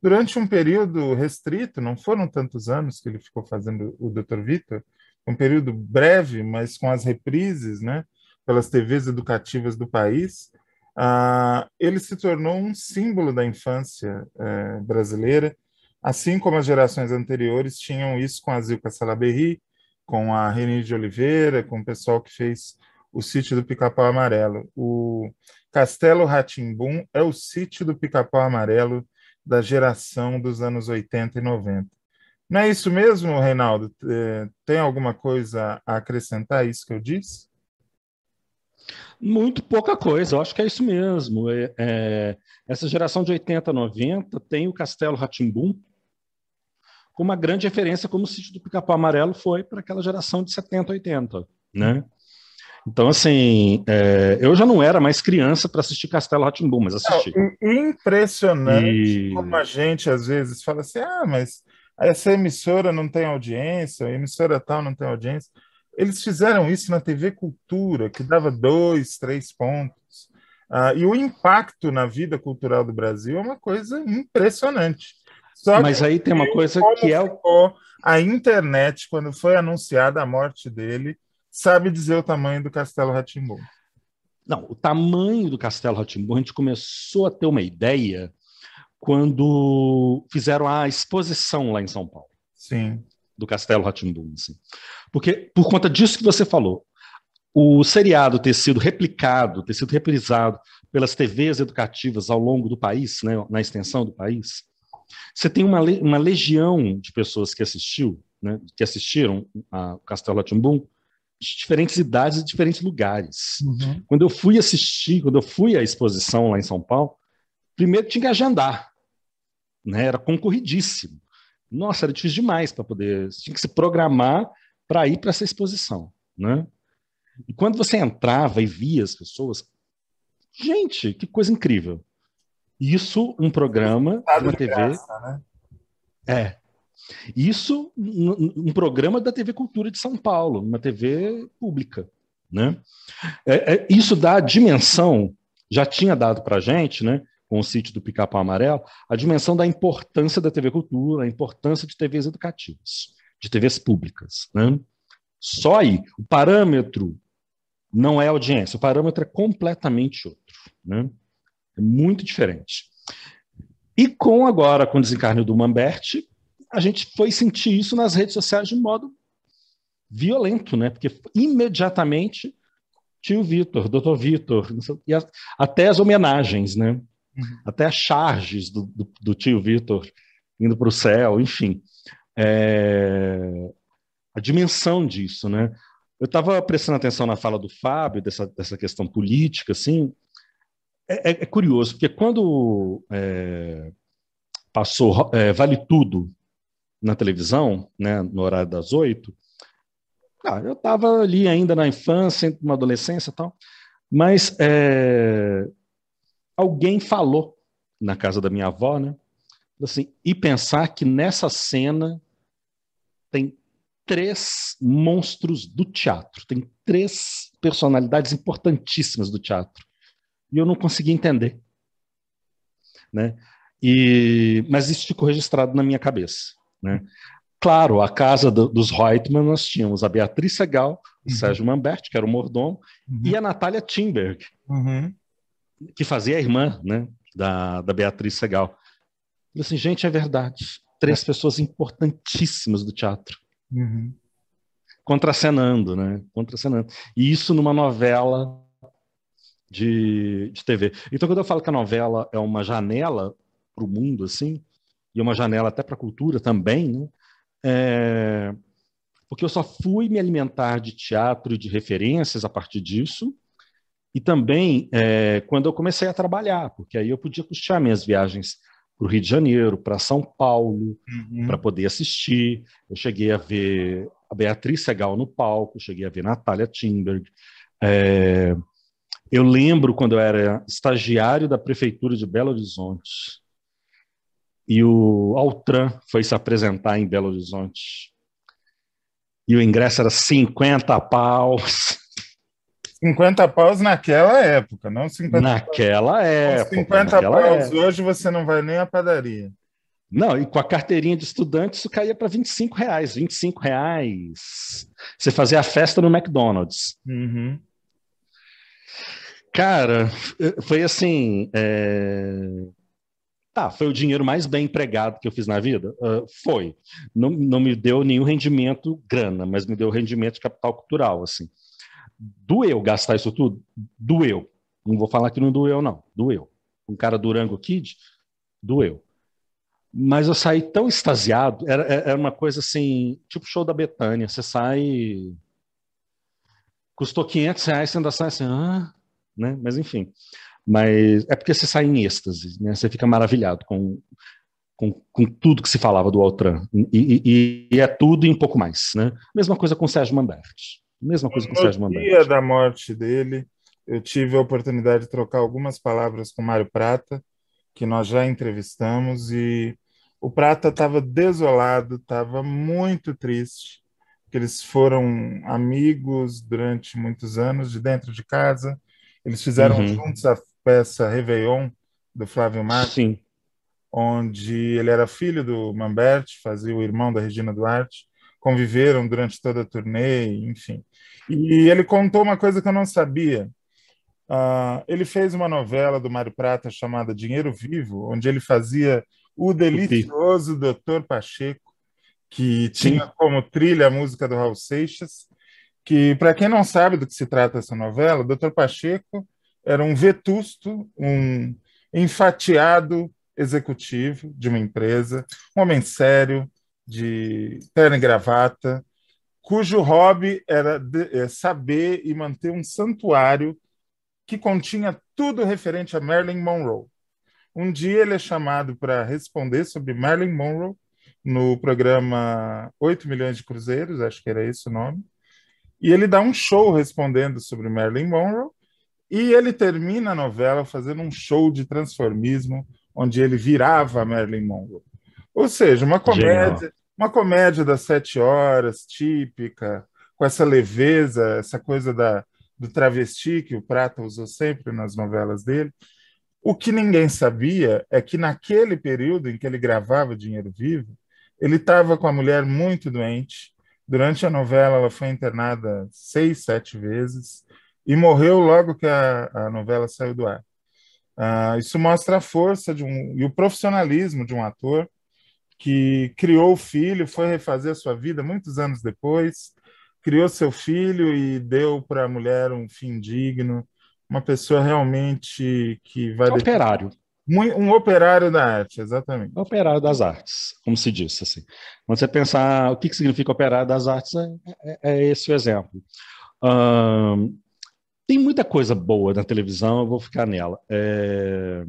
durante um período restrito, não foram tantos anos que ele ficou fazendo o Dr. Vitor, um período breve, mas com as reprises, né, pelas TVs educativas do país, uh, ele se tornou um símbolo da infância uh, brasileira, assim como as gerações anteriores tinham isso com a Zilka Salaberry, com a Reni de Oliveira, com o pessoal que fez o sítio do Pica-Pau Amarelo. O Castelo Ratimbum é o sítio do Pica-Pau Amarelo da geração dos anos 80 e 90. Não é isso mesmo, Reinaldo? É, tem alguma coisa a acrescentar a isso que eu disse? Muito pouca coisa, eu acho que é isso mesmo. É, é, essa geração de 80, 90 tem o Castelo Ratimbum, com uma grande referência como o sítio do Pica-Pau Amarelo foi para aquela geração de 70, 80, né? Então, assim, é, eu já não era mais criança para assistir Castelo Ratimbum, mas assisti. impressionante e... como a gente às vezes fala assim: ah, mas essa emissora não tem audiência, a emissora tal não tem audiência. Eles fizeram isso na TV Cultura, que dava dois, três pontos. Ah, e o impacto na vida cultural do Brasil é uma coisa impressionante. Só Mas aí tem uma coisa que é o... a internet quando foi anunciada a morte dele, sabe dizer o tamanho do Castelo Ratimbu. Não, o tamanho do Castelo Ratimbu, a gente começou a ter uma ideia quando fizeram a exposição lá em São Paulo. Sim. Do Castelo Ratimbu, assim. Porque, por conta disso que você falou, o seriado ter sido replicado, ter sido reprisado pelas TVs educativas ao longo do país, né, na extensão do país, você tem uma, uma legião de pessoas que assistiu, né, que assistiram ao Castelo Ratimbum, de diferentes idades e diferentes lugares. Uhum. Quando eu fui assistir, quando eu fui à exposição lá em São Paulo, primeiro tinha que agendar, né, era concorridíssimo. Nossa, era difícil demais para poder, tinha que se programar para ir para essa exposição, né? E quando você entrava e via as pessoas, gente, que coisa incrível. Isso, um programa de uma TV. Graça, né? É. Isso, um, um programa da TV Cultura de São Paulo, uma TV pública. Né? É, é, isso dá a dimensão, já tinha dado para a gente, né, com o sítio do Pica-Pau Amarelo, a dimensão da importância da TV Cultura, a importância de TVs educativas, de TVs públicas. Né? Só aí, o parâmetro não é audiência, o parâmetro é completamente outro. Né? É muito diferente. E com agora, com o desencarne do Mamberti, a gente foi sentir isso nas redes sociais de modo violento, né? Porque imediatamente tio Vitor, doutor Vitor, e a, até as homenagens, né? Uhum. Até as charges do, do, do tio Vitor indo para o céu, enfim. É, a dimensão disso, né? Eu estava prestando atenção na fala do Fábio, dessa, dessa questão política, assim. É, é, é curioso, porque quando é, passou é, Vale Tudo na televisão, né, no horário das oito, ah, eu estava ali ainda na infância, na adolescência e tal, mas é, alguém falou na casa da minha avó, né, assim, e pensar que nessa cena tem três monstros do teatro, tem três personalidades importantíssimas do teatro. E eu não consegui entender. Né? E, mas isso ficou registrado na minha cabeça. Né? Claro, a casa do, dos Reutemann, nós tínhamos a Beatriz Segal, o uhum. Sérgio Mambert, que era o mordomo, uhum. e a Natália Timberg, uhum. que fazia a irmã né, da, da Beatriz Segal. Eu falei assim, gente, é verdade. Três é. pessoas importantíssimas do teatro Uhum. Contracenando, né? Contracenando. E isso numa novela de, de TV. Então, quando eu falo que a novela é uma janela para o mundo, assim, e uma janela até para a cultura também, né? É... Porque eu só fui me alimentar de teatro e de referências a partir disso, e também é, quando eu comecei a trabalhar, porque aí eu podia custear minhas viagens para o Rio de Janeiro, para São Paulo, uhum. para poder assistir. Eu cheguei a ver a Beatriz Segal no palco, cheguei a ver Natália Timberg. É, eu lembro quando eu era estagiário da Prefeitura de Belo Horizonte e o Altran foi se apresentar em Belo Horizonte. E o ingresso era 50 paus. 50 paus naquela época, não 50 Naquela paus. época. 50 naquela paus época. hoje você não vai nem à padaria. Não, e com a carteirinha de estudante isso caía para 25 reais. 25 reais. Você fazia a festa no McDonald's. Uhum. Cara, foi assim. é, Tá, foi o dinheiro mais bem empregado que eu fiz na vida? Uh, foi. Não, não me deu nenhum rendimento grana, mas me deu rendimento de capital cultural, assim. Doeu gastar isso tudo? Doeu. Não vou falar que não doeu, não. Doeu. Um cara Durango Kid, doeu. Mas eu saí tão extasiado, era, era uma coisa assim, tipo show da Betânia. Você sai. Custou 500 reais, você ainda sai assim, ah, né? Mas enfim. Mas é porque você sai em êxtase, né? Você fica maravilhado com, com, com tudo que se falava do Altran. E, e, e, é tudo e um pouco mais, né? Mesma coisa com o Sérgio Manberti. Mesma coisa com o Sérgio No Manberti. dia da morte dele, eu tive a oportunidade de trocar algumas palavras com o Mário Prata, que nós já entrevistamos, e o Prata estava desolado, estava muito triste, porque eles foram amigos durante muitos anos, de dentro de casa. Eles fizeram Uhum. juntos a peça Réveillon, do Flávio Marques, Sim. onde ele era filho do Mamberti, fazia o irmão da Regina Duarte. conviveram durante toda a turnê, enfim. E ele contou uma coisa que eu não sabia. Uh, ele fez uma novela do Mário Prata chamada Dinheiro Vivo, onde ele fazia o delicioso Dr. Pacheco, que tinha Sim. como trilha a música do Raul Seixas, que, para quem não sabe do que se trata essa novela, Dr. Pacheco era um vetusto, um enfatiado executivo de uma empresa, um homem sério, de terno e gravata, cujo hobby era de, é, saber e manter um santuário que continha tudo referente a Marilyn Monroe. Um dia ele é chamado para responder sobre Marilyn Monroe no programa 8 milhões de cruzeiros, acho que era esse o nome. E ele dá um show respondendo sobre Marilyn Monroe e ele termina a novela fazendo um show de transformismo onde ele virava Marilyn Monroe. Ou seja, uma comédia, Genial. uma comédia das sete horas, típica, com essa leveza, essa coisa da, do travesti que o Prata usou sempre nas novelas dele. O que ninguém sabia é que naquele período em que ele gravava Dinheiro Vivo, ele estava com a mulher muito doente. Durante a novela, ela foi internada seis, sete vezes e morreu logo que a, a novela saiu do ar. Uh, isso mostra a força de um, e o profissionalismo de um ator que criou o filho, foi refazer a sua vida muitos anos depois, criou seu filho e deu para a mulher um fim digno, uma pessoa realmente que vai... Operário. Um operário da arte, exatamente. Operário das artes, como se disse assim. Quando você pensar o que, significa operário das artes, é, é, é esse o exemplo. Tem muita coisa boa na televisão, eu vou ficar nela. É...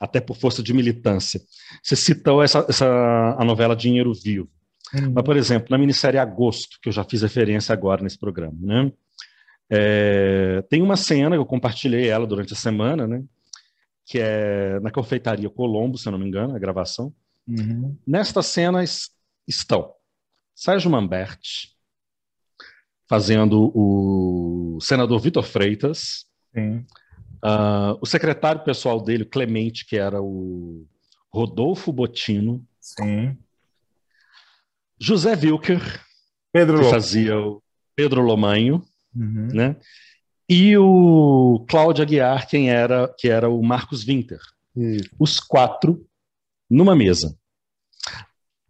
Até por força de militância. Você citou essa, essa a novela Dinheiro Vivo. Uhum. Mas, por exemplo, na minissérie Agosto, que eu já fiz referência agora nesse programa, né? É... tem uma cena, eu compartilhei ela durante a semana, né? Que é na confeitaria Colombo, se eu não me engano, a gravação. Uhum. Nesta cena estão Sérgio Mamberti, fazendo o senador Vitor Freitas, uh, o secretário pessoal dele, Clemente, que era o Rodolfo Botino, Sim. José Wilker, Pedro que fazia o Pedro Lomanho, uhum. né? E o Cláudio Aguiar, quem era, que era o Marcos Winter. Isso. Os quatro numa mesa.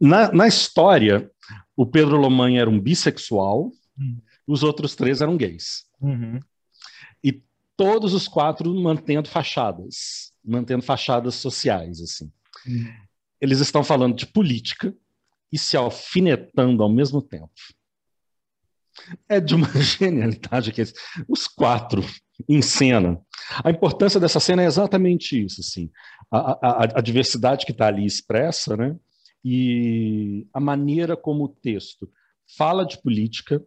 Na, na história, o Pedro Lomanho era um bissexual, uhum os outros três eram gays. Uhum. E todos os quatro mantendo fachadas, mantendo fachadas sociais, assim. Uhum. Eles estão falando de política e se alfinetando ao mesmo tempo. É de uma [LAUGHS] genialidade que os quatro em cena. A importância dessa cena é exatamente isso, assim, a, a, a diversidade que está ali expressa, né? E a maneira como o texto fala de política,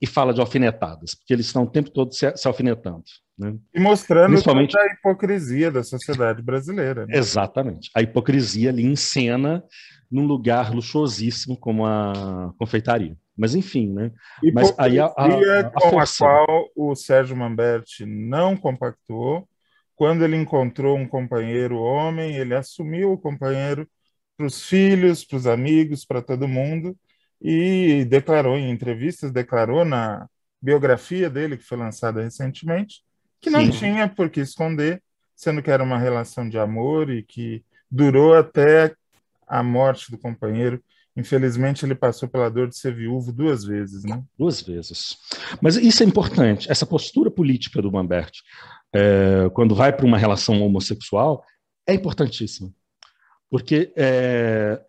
e fala de alfinetadas, porque eles estão o tempo todo se, se alfinetando. Né? E mostrando Principalmente... a hipocrisia da sociedade brasileira. Né? Exatamente. A hipocrisia ali em cena, num lugar luxuosíssimo como a confeitaria. Mas enfim, né? Mas aí a, a, a com a qual o Sérgio Mamberti não compactuou. Quando ele encontrou um companheiro homem, ele assumiu o companheiro para os filhos, para os amigos, para todo mundo e declarou em entrevistas, declarou na biografia dele, que foi lançada recentemente, que não Sim. tinha por que esconder, sendo que era uma relação de amor e que durou até a morte do companheiro. Infelizmente, ele passou pela dor de ser viúvo duas vezes, né? Duas vezes. Mas isso é importante, essa postura política do Mambert, é, quando vai para uma relação homossexual, é importantíssima. Porque é,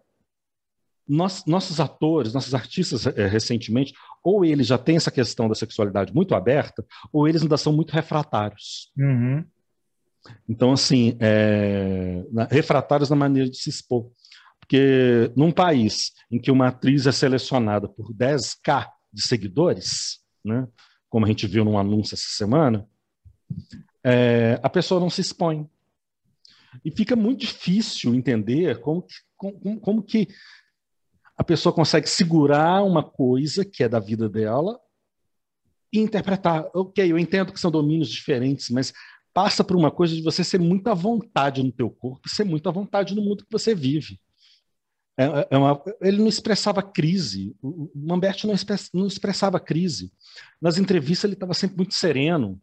nós, nossos atores, nossos artistas é, recentemente, ou eles já têm essa questão da sexualidade muito aberta, ou eles ainda são muito refratários. Uhum. Então, assim, é, refratários na maneira de se expor. Porque num país em que uma atriz é selecionada por 10k de seguidores, né, como a gente viu num anúncio essa semana, é, a pessoa não se expõe. E fica muito difícil entender como, como, como que a pessoa consegue segurar uma coisa que é da vida dela e interpretar. Ok, eu entendo que são domínios diferentes, mas passa por uma coisa de você ser muito à vontade no teu corpo, ser muito à vontade no mundo que você vive. É, é, é uma, ele não expressava crise. O Mamberti não, express, não expressava crise. Nas entrevistas ele estava sempre muito sereno.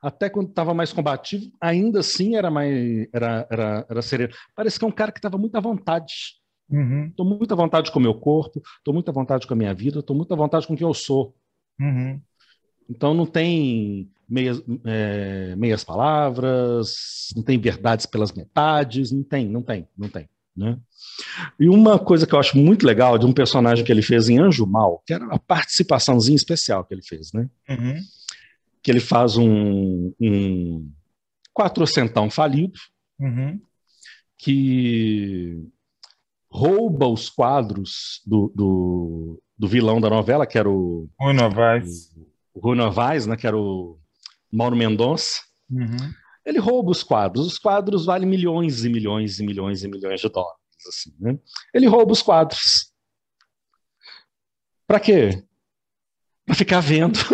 Até quando estava mais combativo, ainda assim era mais era, era, era sereno. Parece que é um cara que estava muito à vontade. Estou uhum. muito à vontade com o meu corpo, estou muito à vontade com a minha vida, estou muito à vontade com quem eu sou. Uhum. Então não tem meias, é, meias palavras, não tem verdades pelas metades, não tem, não tem, não tem. Né? E uma coisa que eu acho muito legal de um personagem que ele fez em Anjo Mal, que era a participaçãozinha especial que ele fez, né? Uhum. Que ele faz um, um quatrocentão falido, Uhum. que rouba os quadros do, do, do vilão da novela, que era o, Rui Novaes. o Rui Novaes, né, que era o Mauro Mendonça. Uhum. Ele rouba os quadros. Os quadros valem milhões e milhões e milhões e milhões de dólares. Assim, né? Ele rouba os quadros. Para quê? Para ficar vendo. [LAUGHS]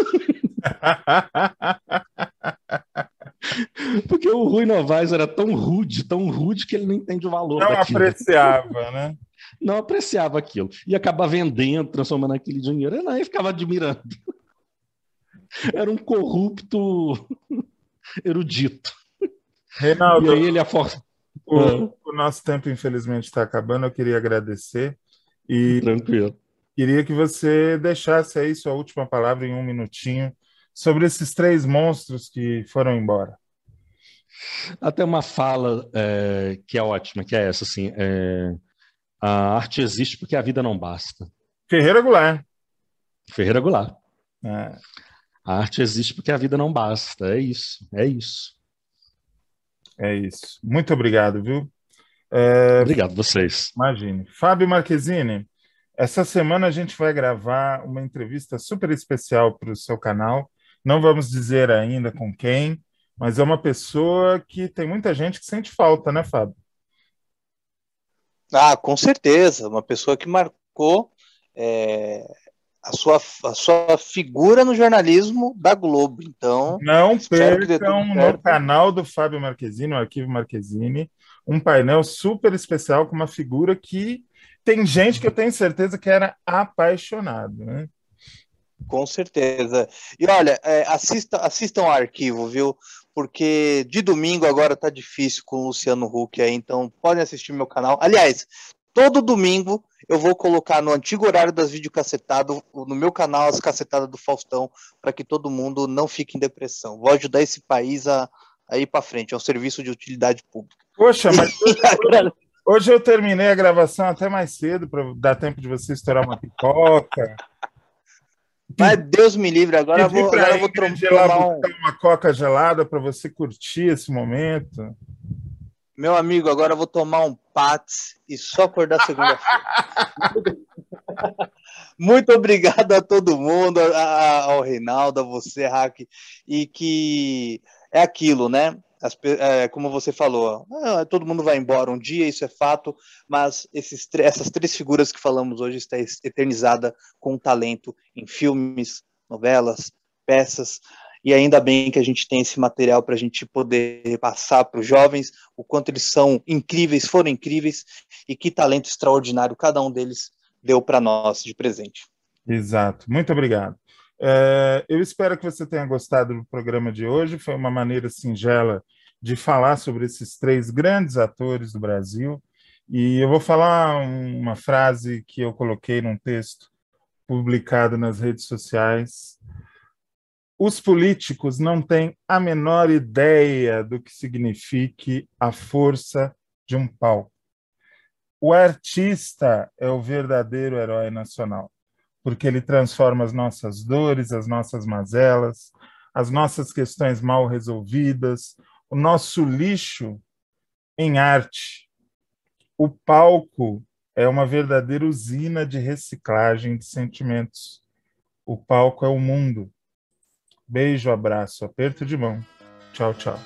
Porque o Rui Novaes era tão rude, tão rude, que ele não entende o valor Não daquilo. apreciava, né? [LAUGHS] Não apreciava aquilo. E acaba vendendo, transformando aquele dinheiro. Ele não, ele ficava admirando. Era um corrupto erudito. Reinaldo, E aí ele força. o, o nosso tempo, infelizmente, está acabando. Eu queria agradecer e Tranquilo. queria que você deixasse aí sua última palavra em um minutinho sobre esses três monstros que foram embora. Até uma fala é, que é ótima, que é essa, assim, é, a arte existe porque a vida não basta. Ferreira Goulart. Ferreira Goulart. É, A arte existe porque a vida não basta. É isso, é isso. É isso. Muito obrigado, viu? É, Obrigado vocês. Imagine. Fábio Marquezine, essa semana a gente vai gravar uma entrevista super especial para o seu canal. Não vamos dizer ainda com quem, mas é uma pessoa que tem muita gente que sente falta, né, Fábio? Ah, com certeza, uma pessoa que marcou é, a, sua, a sua figura no jornalismo da Globo. Então, Não percam no certo. canal do Fábio Marquezine, o Arquivo Marquezine, um painel super especial com uma figura que tem gente que eu tenho certeza que era apaixonado, né? Com certeza. E olha, é, assista, assistam ao arquivo, viu? Porque de domingo agora tá difícil com o Luciano Huck aí, então podem assistir meu canal. Aliás, todo domingo eu vou colocar no antigo horário das videocassetadas, no meu canal, as cacetadas do Faustão, para que todo mundo não fique em depressão. Vou ajudar esse país a, a ir para frente. É um serviço de utilidade pública. Poxa, mas [LAUGHS] hoje eu terminei a gravação até mais cedo para dar tempo de você estourar uma pipoca. Mas Deus me livre, agora eu vou, agora eu vou tomar um. uma coca gelada para você curtir esse momento. Meu amigo, agora eu vou tomar um Pats e só acordar segunda-feira. [LAUGHS] Muito obrigado a todo mundo, a- ao Reinaldo, a você, Hack, e que é aquilo, né? As é, como você falou, ah, todo mundo vai embora um dia, isso é fato, mas esses, essas três figuras que falamos hoje está eternizada com talento em filmes, novelas, peças, e ainda bem que a gente tem esse material para a gente poder passar para os jovens o quanto eles são incríveis, foram incríveis e que talento extraordinário cada um deles deu para nós de presente. Exato, muito obrigado. É, eu espero que você tenha gostado do programa de hoje. Foi uma maneira singela de falar sobre esses três grandes atores do Brasil. E eu vou falar um- uma frase que eu coloquei num texto publicado nas redes sociais. Os políticos não têm a menor ideia do que signifique a força de um palco. O artista é o verdadeiro herói nacional porque ele transforma as nossas dores, as nossas mazelas, as nossas questões mal resolvidas, o nosso lixo em arte. O palco é uma verdadeira usina de reciclagem de sentimentos. O palco é o mundo. Beijo, abraço, aperto de mão. Tchau, tchau.